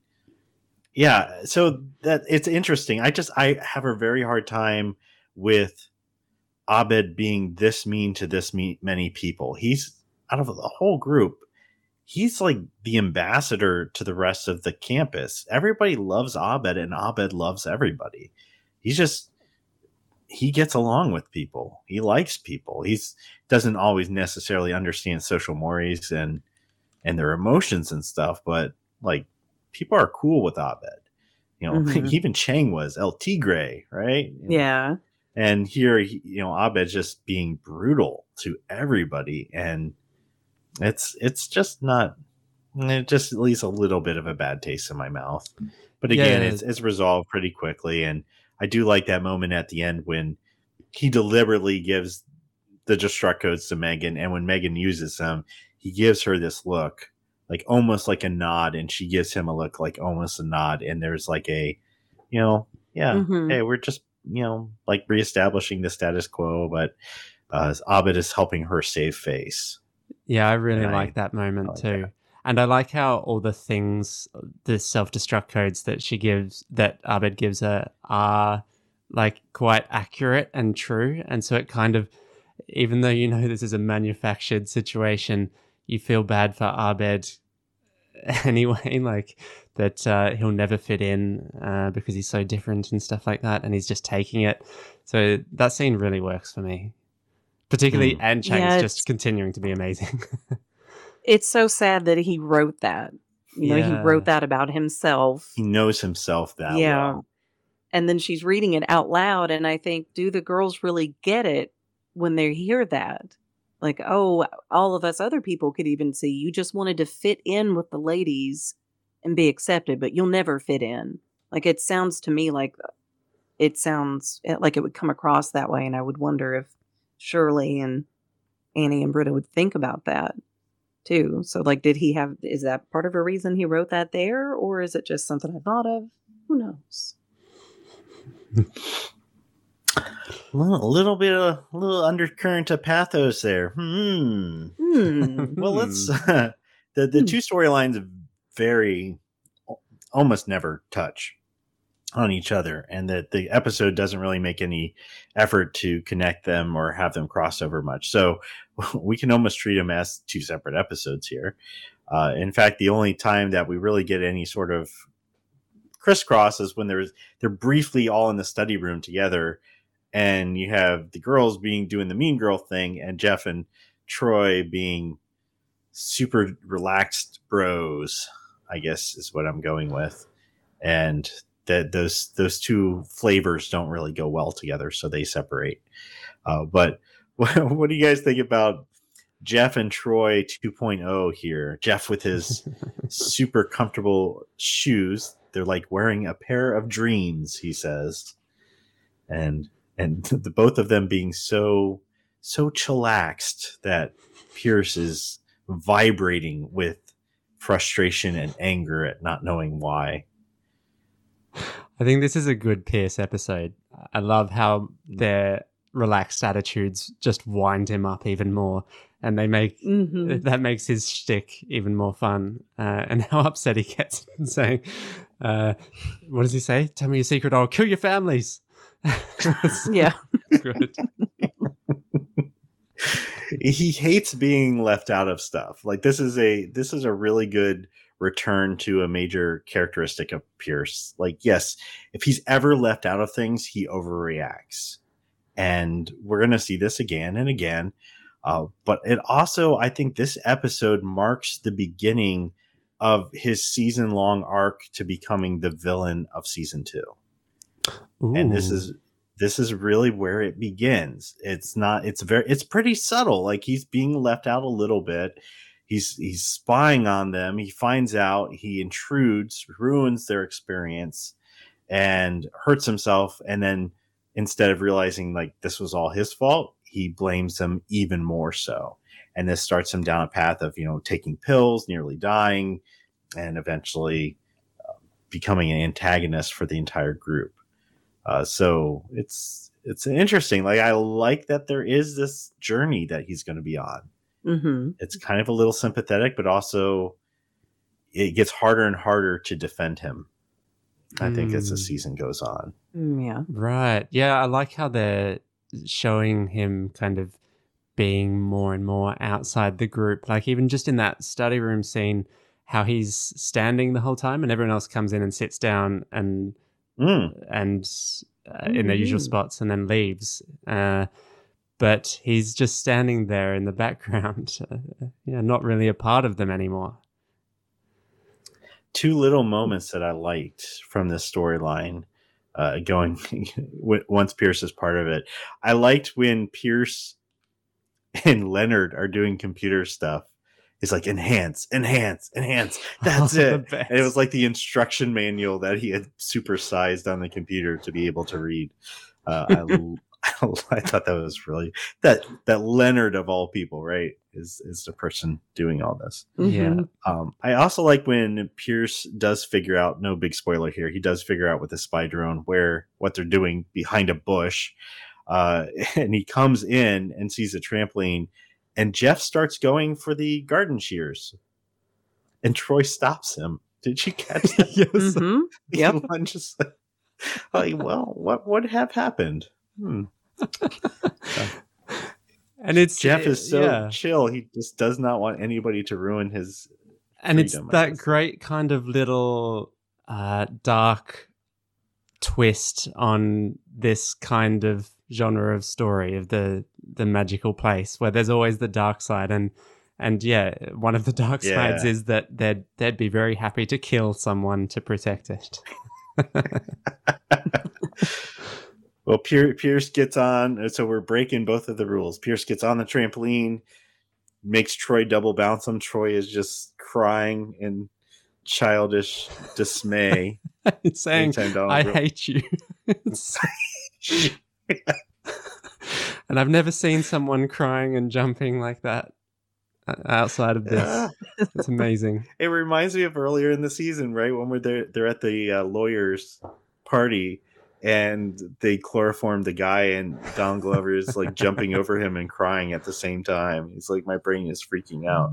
yeah, so that it's interesting. I just I have a very hard time with Abed being this mean to this me- many people. He's out of the whole group he's like the ambassador to the rest of the campus. Everybody loves Abed, and Abed loves everybody. He's just he gets along with people. He likes people. He's doesn't always necessarily understand social mores and and their emotions and stuff, but like people are cool with Abed. You know, Mhm. even Chang was El Tigre, right? Yeah. And here, he- you know, Abed's just being brutal to everybody, and it's it's just not. It just leaves a little bit of a bad taste in my mouth. But again, Yeah. it's it's resolved pretty quickly, and I do like that moment at the end when he deliberately gives the destruct codes to Megan, and when Megan uses them, he gives her this look, like almost like a nod, and she gives him a look like almost a nod, and there's like a, you know, yeah, Mhm. hey, we're just you know like reestablishing the status quo, but uh, Abed is helping her save face. Yeah, I really And I- like that moment like too. that. And I like how all the things, the self destruct codes that she gives, that Abed gives her, are like quite accurate and true. And so it kind of, even though you know this is a manufactured situation, you feel bad for Abed anyway, like that uh, he'll never fit in uh, because he's so different and stuff like that. And he's just taking it. So that scene really works for me. Particularly, Mm. and Chang's Yeah, just continuing to be amazing. It's so sad that he wrote that. You know, he wrote that about himself. He knows himself that Yeah. well. And then she's reading it out loud. And I think, do the girls really get it when they hear that? Like, oh, all of us other people could even see you just wanted to fit in with the ladies and be accepted, but you'll never fit in. Like, it sounds to me like it sounds eh, like it would come across that way. And I would wonder if Shirley and Annie and Britta would think about that too. So, like, did he have, is that part of a reason he wrote that there? Or is it just something I thought of? Who knows? A little, a little bit of a little undercurrent of pathos there. Hmm. Hmm. Well, let's the the Hmm. two storylines very almost never touch on each other, and that the episode doesn't really make any effort to connect them or have them cross over much. So we can almost treat them as two separate episodes here. Uh, in fact, the only time that we really get any sort of crisscross is when there's they're briefly all in the study room together, and you have the girls being doing the mean girl thing, and Jeff and Troy being super relaxed bros, I guess is what I'm going with. And that those those two flavors don't really go well together, so they separate. Uh, but what, what do you guys think about Jeff and Troy 2.0 here? Jeff with his super comfortable shoes. They're like wearing a pair of dreams, he says. And and the both of them being so so chillaxed that Pierce is vibrating with frustration and anger at not knowing why. I think this is a good Pierce episode. I love how their relaxed attitudes just wind him up even more, and they make Mhm. that makes his shtick even more fun. Uh, and how upset he gets saying, uh, "What does he say? Tell me your secret, or I'll kill your families." Yeah. good. he hates being left out of stuff. Like this is a this is a really good return to a major characteristic of Pierce. Like, yes, if he's ever left out of things, he overreacts. And we're going to see this again and again. Uh, but it also, I think this episode marks the beginning of his season long arc to becoming the villain of season two. Ooh. And this is this is really where it begins. It's not it's very it's pretty subtle. Like he's being left out a little bit. He's he's spying on them. He finds out, he intrudes, ruins their experience and hurts himself and then instead of realizing like this was all his fault, he blames them even more so. And this starts him down a path of, you know, taking pills, nearly dying, and eventually uh, becoming an antagonist for the entire group. Uh, so it's it's interesting. Like I like that there is this journey that he's going to be on. Mm-hmm. It's kind of a little sympathetic, but also it gets harder and harder to defend him. I mm. think as the mm. season goes on. Mm, yeah. Right. Yeah, I like how they're showing him kind of being more and more outside the group. Like even just in that study room scene, how he's standing the whole time and everyone else comes in and sits down and mm. and uh, in their usual mm. spots and then leaves. Uh, but he's just standing there in the background, uh, yeah, not really a part of them anymore. Two little moments that I liked from this storyline, uh, going once Pierce is part of it. I liked when Pierce and Leonard are doing computer stuff He's like enhance, enhance, enhance. That's oh, it. And it was like the instruction manual that he had supersized on the computer to be able to read. Uh, I, I thought that was really that that Leonard of all people, right, is is the person doing all this. Mm-hmm. Yeah. Um, I also like when Pierce does figure out. No big spoiler here. He does figure out with the spy drone where what they're doing behind a bush, uh, and he comes in and sees a trampoline and Jeff starts going for the garden shears, and Troy stops him. Did you catch that? yes. Mm-hmm. Yep. Just like, like, well, what would have happened? Hmm. and it's Jeff is so yeah. chill. He just does not want anybody to ruin his. And freedom, it's that great kind of little uh, dark twist on this kind of genre of story of the the magical place where there's always the dark side and and yeah one of the dark yeah. sides is that they'd they'd be very happy to kill someone to protect it well pierce gets on so we're breaking both of the rules pierce gets on the trampoline makes Troy double bounce him Troy is just crying in childish dismay saying i hate you and I've never seen someone crying and jumping like that uh, outside of this. Yeah. It's amazing. It reminds me of earlier in the season, right when we're there, they're at the uh, lawyers' party and they chloroform the guy and Don Glover is like jumping over him and crying at the same time. He's like, my brain is freaking out,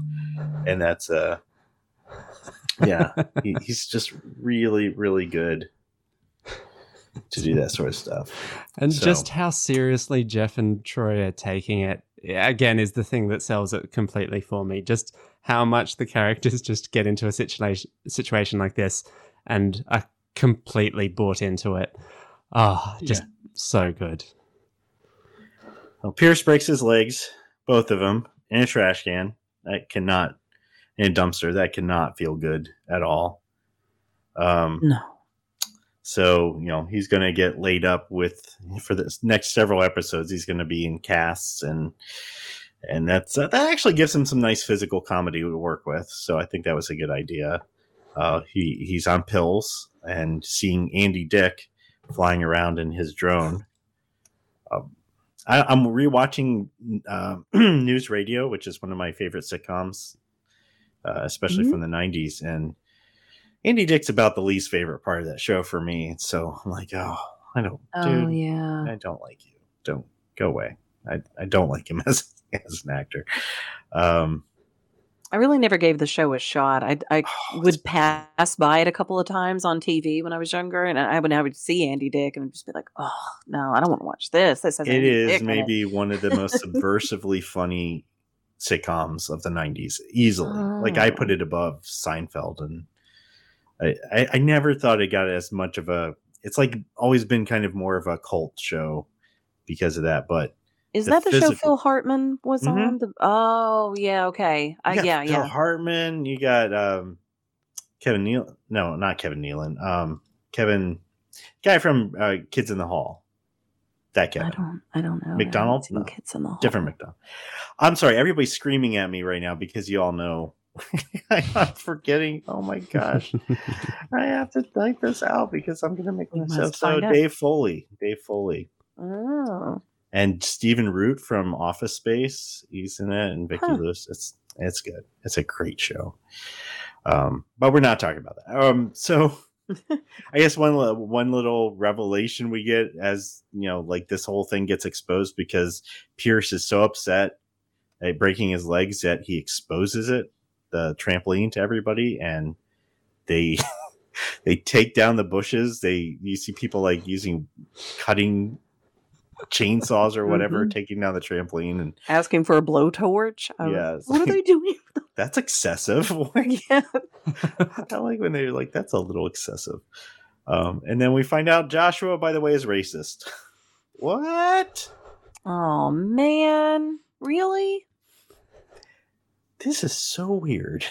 and that's uh, yeah, he, he's just really, really good to do that sort of stuff. And so. just how seriously Jeff and Troy are taking it again is the thing that sells it completely for me. Just how much the characters just get into a situation situation like this and are completely bought into it. Oh, just yeah. so good. Well, Pierce breaks his legs, both of them, in a trash can. That cannot, in a dumpster, that cannot feel good at all. Um, no. So, you know, he's going to get laid up with for the next several episodes. He's going to be in casts and and that's uh, that actually gives him some nice physical comedy to work with. So I think that was a good idea. Uh, he he's on pills and seeing Andy Dick flying around in his drone. Um, I, am rewatching uh, News Radio, which is one of my favorite sitcoms, uh, especially mm-hmm. from the '90s, and Andy Dick's about the least favorite part of that show for me. So I'm like, oh, I don't, oh, dude, yeah, I don't like you. Don't go away. I, I don't like him as as an actor. Um, I really never gave the show a shot. I I oh, would pass by it a couple of times on TV when I was younger, and I would I would see Andy Dick and just be like, "Oh no, I don't want to watch this." This has it Andy is Dick maybe one of the most subversively funny sitcoms of the 90s easily. Like I put Oh. it above Seinfeld and I, I, I never thought it got as much of a it's like always been kind of more of a cult show because of that. But Is the that the show Phil Hartman was Mhm. on? The oh yeah, okay, uh, yeah, Phil yeah. Hartman, you got um Kevin Neal no, not Kevin Nealon. Um Kevin guy from uh, Kids in the Hall. That I don't, I don't know. I haven't McDonald? seen No. Kids in the Hall. different McDonald. I'm sorry, everybody's screaming at me right now because you all know I'm forgetting. Oh my gosh. I have to type this out because I'm gonna make You myself so. Dave Foley. Dave Foley. Oh, And Stephen Root from Office Space. He's in it and Vicki Huh. Lewis. It's it's good. It's a great show. Um, but we're not talking about that. Um, so I guess one one little revelation we get as you know, like this whole thing gets exposed because Pierce is so upset at breaking his legs that he exposes it, the trampoline to everybody, and they they take down the bushes. They you see people like using cutting chainsaws or whatever, Mhm. taking down the trampoline, and asking for a blowtorch. I was- Yeah, it's what are they doing? that's excessive. Yeah, I like when they're like, that's a little excessive. Um, and then we find out Joshua, by the way, is racist. what? Oh man, really? This is so weird.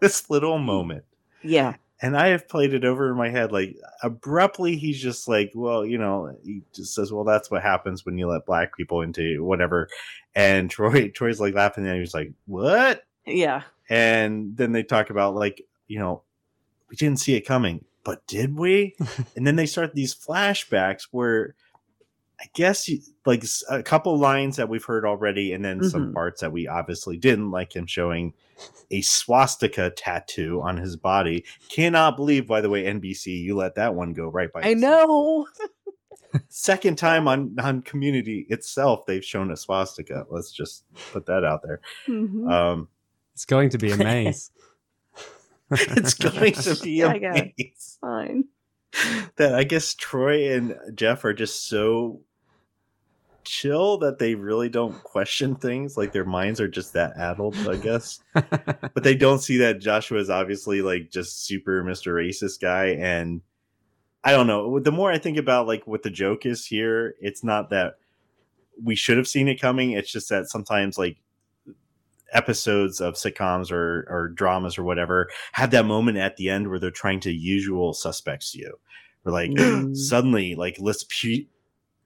this little moment. Yeah. And I have played it over in my head. Like abruptly, he's just like, well, you know, he just says, well, that's what happens when you let black people into whatever. And Troy, Troy's like laughing, and he's like, what? Yeah. and then they talk about like you know we didn't see it coming but did we and then they start these flashbacks where i guess you, like a couple lines that we've heard already and then some Mhm. parts that we obviously didn't like him showing a swastika tattoo on his body cannot believe by the way nbc you let that one go right by I know. second time on on community itself they've shown a swastika let's just put that out there Mhm. um it's going to be a maze. it's going to be I got it. amazing. Fine. that I guess Troy and Jeff are just so chill that they really don't question things. Like their minds are just that addled, I guess. but they don't see that Joshua is obviously like just super Mr. Racist guy. And I don't know. The more I think about like what the joke is here, it's not that we should have seen it coming. It's just that sometimes like episodes of sitcoms or or dramas or whatever have that moment at the end where they're trying to usual suspects you. We're like Mm. suddenly like let's pu-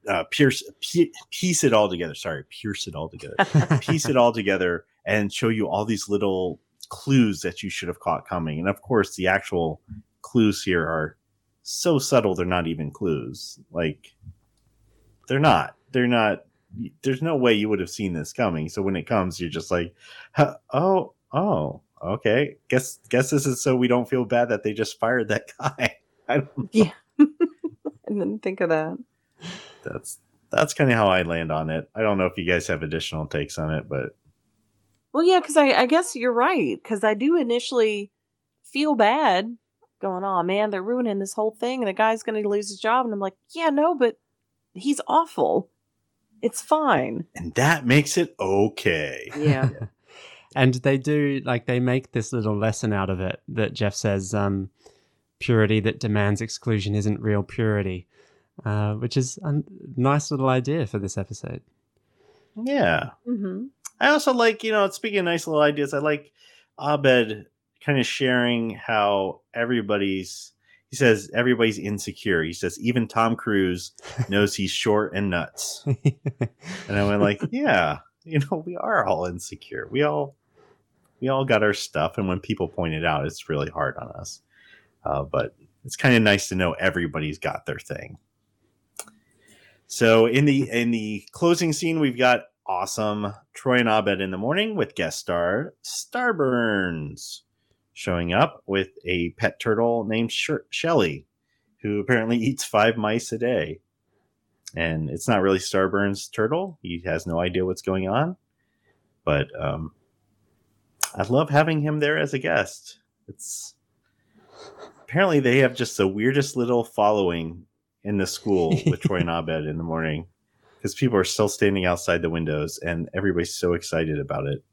uh, pierce pi- piece it all together. Sorry, pierce it all together piece it all together and show you all these little clues that you should have caught coming. And of course, the actual clues here are so subtle they're not even clues. Like they're not. They're not. There's no way you would have seen this coming. So when it comes, you're just like, oh, oh, okay. Guess guess this is so we don't feel bad that they just fired that guy. I don't, And then think of that. That's that's kind of how I land on it. I don't know if you guys have additional takes on it, but Well, yeah, because I, I guess you're right. Because I do initially feel bad going, oh man, they're ruining this whole thing and the guy's going to lose his job. And I'm like, yeah, no, but he's awful. It's fine. and that makes it okay. Yeah. and they do like they make this little lesson out of it that Jeff says um, purity that demands exclusion isn't real purity, uh, which is a nice little idea for this episode. Yeah. hmm I also like, you know, speaking of nice little ideas, I like Abed kind of sharing how everybody's he says everybody's insecure. He says even Tom Cruise knows he's short and nuts. And I went like, yeah, you know, we are all insecure. We all we all got our stuff and when people point it out, it's really hard on us. Uh, but it's kind of nice to know everybody's got their thing. So in the in the closing scene, we've got awesome Troy and Abed in the morning with guest star Starburns showing up with a pet turtle named Sh- Shelly, who apparently eats five mice a day. And it's not really Starburns' turtle. He has no idea what's going on. But um, I love having him there as a guest. It's apparently they have just the weirdest little following in the school with Troy and Abed in the morning because people are still standing outside the windows and everybody's so excited about it.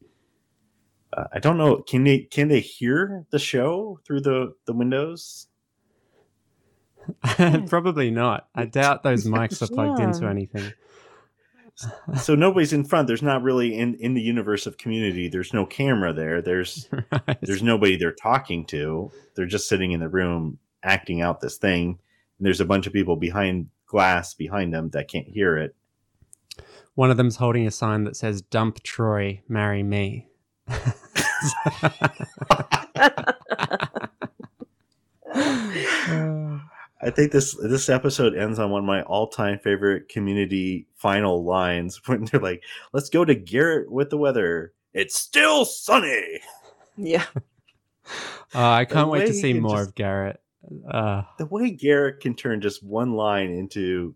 Uh, I don't know. Can they can they hear the show through the the windows? Probably not. I doubt those mics are plugged Yeah. into anything. So nobody's in front. There's not really in in the universe of Community. There's no camera there. There's Right. there's nobody they're talking to. They're just sitting in the room acting out this thing. And there's a bunch of people behind glass behind them that can't hear it. One of them's holding a sign that says "Dump Troy, marry me." I think this this episode ends on one of my all time favorite community final lines when they're like, "Let's go to Garrett with the weather. It's still sunny." yeah. Uh, I can't wait to see more just- of Garrett. Uh, The way Garrett can turn just one line into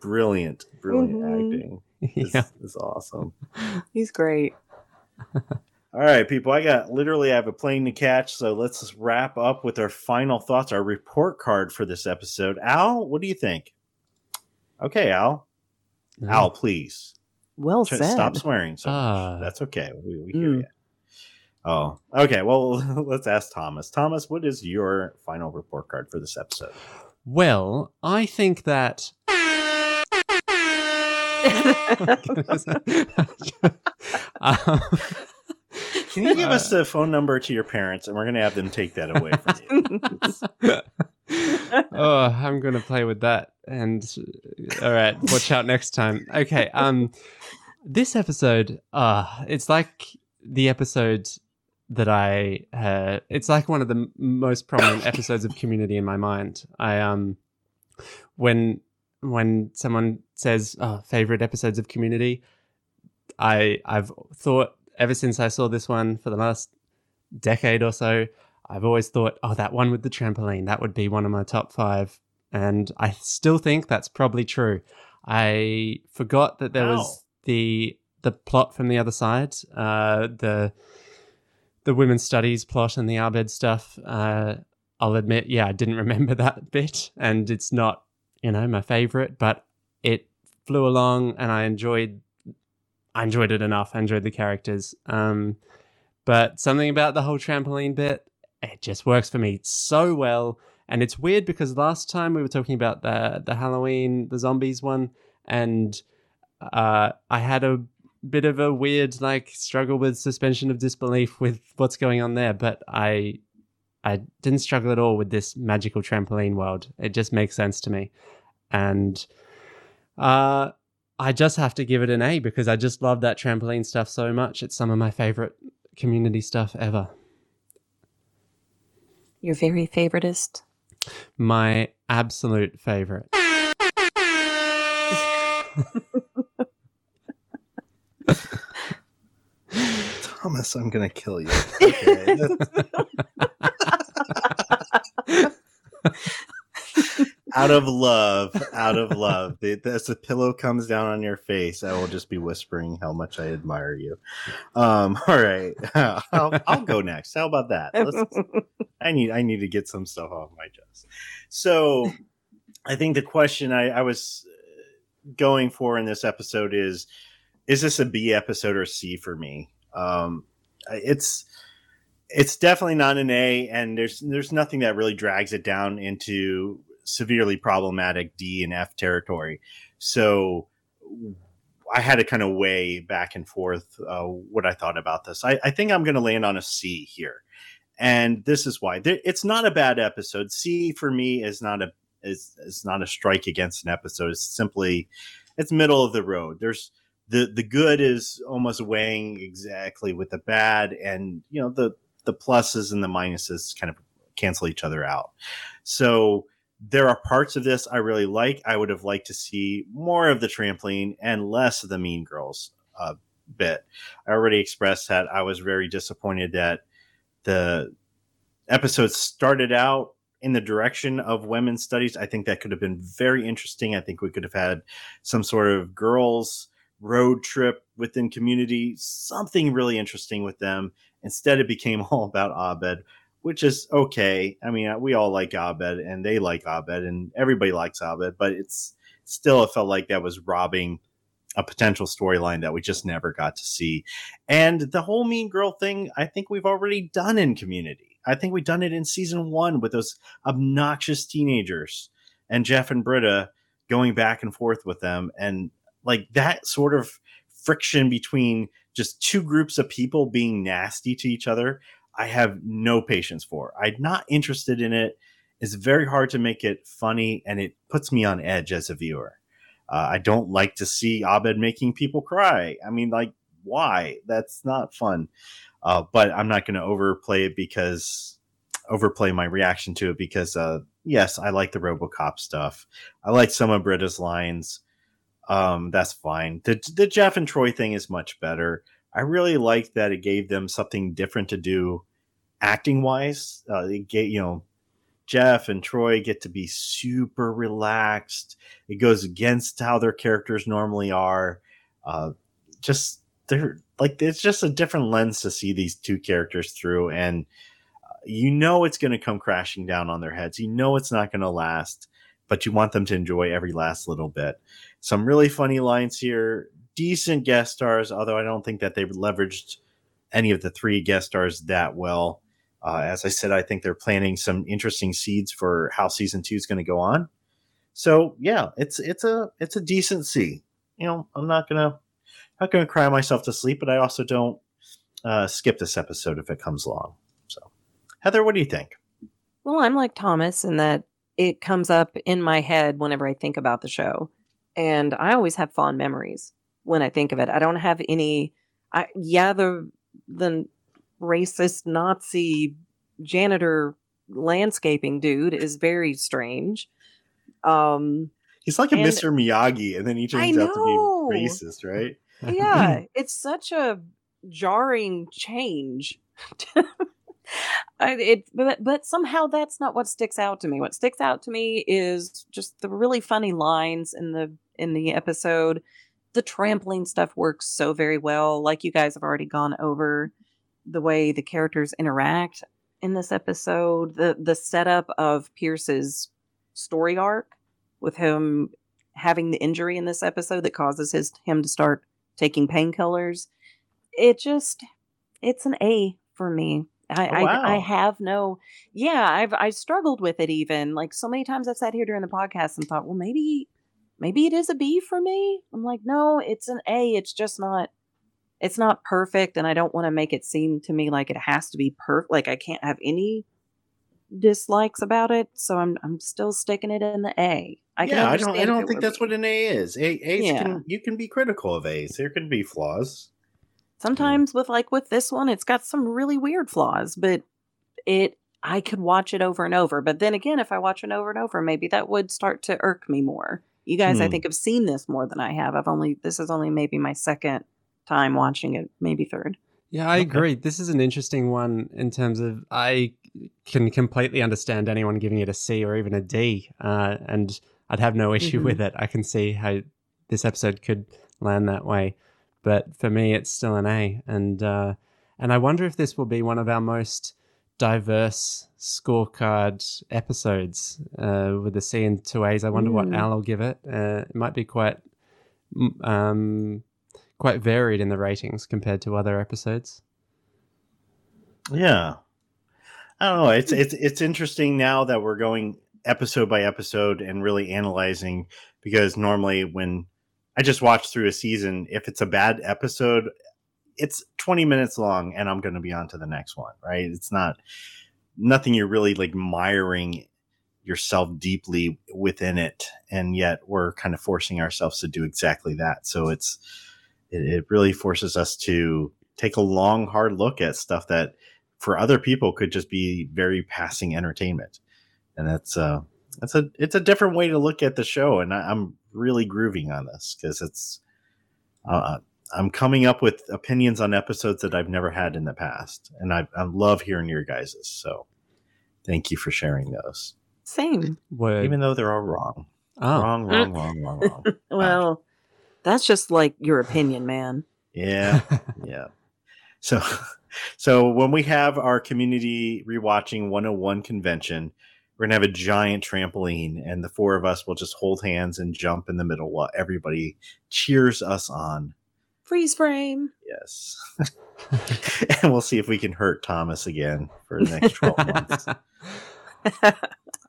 brilliant, brilliant Mhm. acting is, yeah. is awesome. He's great. All right, people, I got literally I have a plane to catch, so let's wrap up with our final thoughts, our report card for this episode. Al, what do you think? Okay, Al. Al, please. Well Tr- said. Stop swearing. So Ah. that's okay. We, we hear Mm. you. Oh, okay. Well, let's ask Thomas. Thomas, what is your final report card for this episode? Well, I think that. um, Can you give Uh, us the phone number to your parents, and we're going to have them take that away from you? oh, I'm gonna play with that. And all right, watch out next time. Okay, um, this episode, uh, it's like the episode that I, uh, it's like one of the most prominent episodes of Community in my mind. I um, when when someone says oh, favorite episodes of Community, I I've thought ever since I saw this one for the last decade or so, I've always thought, oh, that one with the trampoline, that would be one of my top five. And I still think that's probably true. I forgot that there Wow. was the the plot from the other side, uh, the the women's studies plot and the Abed stuff. Uh, I'll admit, yeah, I didn't remember that bit, and it's not, you know, my favorite, but it flew along, and I enjoyed. I enjoyed it enough. I enjoyed the characters. Um, but something about the whole trampoline bit, it just works for me so well. And it's weird because last time we were talking about the the Halloween, the zombies one, and uh, I had a bit of a weird like struggle with suspension of disbelief with what's going on there. But I I didn't struggle at all with this magical trampoline world. It just makes sense to me, and uh, I just have to give it an A because I just love that trampoline stuff so much. It's some of my favorite community stuff ever. Your very favoritist. My absolute favorite. Thomas, I'm to kill you. Okay. out of love, out of love. As the pillow comes down on your face, I will just be whispering how much I admire you. Um, all right, I'll, I'll go next. How about that? Let's, I need I need to get some stuff off my chest. So, I think the question I, I was uh, going for in this episode is: Is this a B episode or C for me? Um, it's it's definitely not an A, and there's there's nothing that really drags it down into severely problematic D and F territory. So I had to kind of weigh back and forth uh, what I thought about this. I, I think I'm going to land on a C here, and this is why. It's not a bad episode. C for me is not a is is not a strike against an episode. It's simply it's middle of the road. There's the the good is almost weighing exactly with the bad, and you know the the pluses and the minuses kind of cancel each other out. So there are parts of this I really like. I would have liked to see more of the trampoline and less of the Mean Girls uh, bit. I already expressed that I was very disappointed that the episode started out in the direction of women's studies. I think that could have been very interesting. I think we could have had some sort of girls road trip within community, something really interesting with them. Instead, it became all about Abed, which is okay. I mean, we all like Abed and they like Abed and everybody likes Abed, but it's still, it felt like that was robbing a potential storyline that we just never got to see. And the whole mean girl thing, I think we've already done in Community. I think we've done it in season one with those obnoxious teenagers and Jeff and Britta going back and forth with them. And like that sort of friction between just two groups of people being nasty to each other, I have no patience for. I'm not interested in it. It's very hard to make it funny and it puts me on edge as a viewer. Uh, I don't like to see Abed making people cry. I mean, like, why? That's not fun. Uh, but I'm not going to overplay it because overplay my reaction to it because, uh, yes, I like the RoboCop stuff. I like some of Britta's lines. Um, that's fine. The the Jeff and Troy thing is much better. I really like that it gave them something different to do, acting wise. Uh, you know Jeff and Troy get to be super relaxed. It goes against how their characters normally are. Uh, just they're like it's just a different lens to see these two characters through, and uh, you know it's going to come crashing down on their heads. You know it's not going to last, but you want them to enjoy every last little bit. Some really funny lines here, decent guest stars, although I don't think that they've leveraged any of the three guest stars that well. Uh, as I said, I think they're planting some interesting seeds for how season two is going to go on. So yeah, it's it's a it's a decent C. You know, I'm not gonna not gonna cry myself to sleep, but I also don't uh, skip this episode if it comes along. So, Heather, what do you think? Well, I'm like Thomas in that it comes up in my head whenever I think about the show, and I always have fond memories when I think of it. I don't have any. I yeah the the racist Nazi janitor landscaping dude is very strange. Um, He's like a and, Mr. Miyagi, and then he turns out to be racist, right? yeah, it's such a jarring change. it, but, but somehow that's not what sticks out to me. What sticks out to me is just the really funny lines in the in the episode. The trampling stuff works so very well, like you guys have already gone over the way the characters interact in this episode, the the setup of Pierce's story arc with him having the injury in this episode that causes his him to start taking painkillers. It just it's an A for me. I, oh, wow. I, I have no yeah I've I struggled with it even like so many times I've sat here during the podcast and thought well maybe maybe it is a B for me I'm like no it's an A it's just not it's not perfect and I don't want to make it seem to me like it has to be perfect like I can't have any dislikes about it so I'm I'm still sticking it in the A. I yeah, I don't I don't think that's be. what an A is. A A's yeah. can you can be critical of A's. There can be flaws. Sometimes mm. with like with this one it's got some really weird flaws, but it I could watch it over and over. But then again, if I watch it over and over, maybe that would start to irk me more. You guys, I hmm. think, have seen this more than I have. I've only this is only maybe my second time watching it, maybe third. Yeah, I okay. agree. This is an interesting one in terms of I can completely understand anyone giving it a C or even a D, uh, and I'd have no issue mm-hmm. with it. I can see how this episode could land that way, but for me, it's still an A. And uh, and I wonder if this will be one of our most diverse scorecard episodes uh, with a C and two A's. I wonder mm. what Al will give it. Uh, it might be quite um, quite varied in the ratings compared to other episodes. Yeah. I don't know. It's it's it's interesting now that we're going episode by episode and really analyzing because normally when I just watch through a season, if it's a bad episode, it's 20 minutes long and I'm going to be on to the next one, right? It's not nothing you're really like miring yourself deeply within it and yet we're kind of forcing ourselves to do exactly that. So it's it, it really forces us to take a long, hard look at stuff that for other people could just be very passing entertainment. And that's uh that's a it's a different way to look at the show, and I, am really grooving on this because it's uh, I'm coming up with opinions on episodes that I've never had in the past, and I, I love hearing your guys's. So, thank you for sharing those. Same. What? Even though they're all wrong. Oh. Wrong, wrong, wrong, wrong, wrong. well, that's just like your opinion, man. Yeah. yeah. So so when we have our community rewatching 101 convention, we're gonna have a giant trampoline, and the four of us will just hold hands and jump in the middle while everybody cheers us on. Freeze frame. Yes, and we'll see if we can hurt Thomas again for the next twelve months.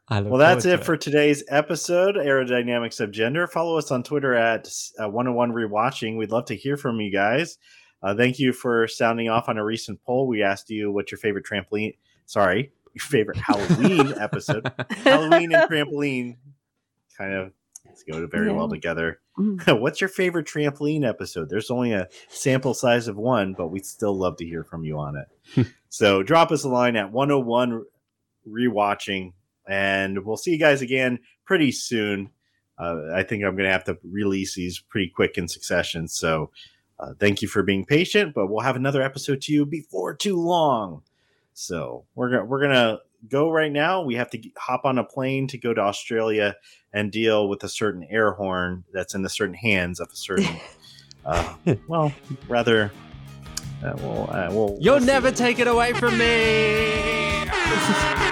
well, that's it, for today's episode, Aerodynamics of Gender. Follow us on Twitter at uh, 101 Rewatching. We'd love to hear from you guys. Uh, thank you for sounding off on a recent poll. We asked you what your favorite trampoline, sorry, your favorite Halloween episode. Halloween and trampoline kind of go very yeah. well together. Mm. What's your favorite trampoline episode? There's only a sample size of one, but we'd still love to hear from you on it. so drop us a line at 101 rewatching, and we'll see you guys again pretty soon. Uh, I think I'm going to have to release these pretty quick in succession. So uh, thank you for being patient, but we'll have another episode to you before too long. So we're gonna we're gonna go right now. We have to hop on a plane to go to Australia and deal with a certain air horn that's in the certain hands of a certain, uh, well, rather. Uh, well, uh, we'll, You'll we'll never take it away from me.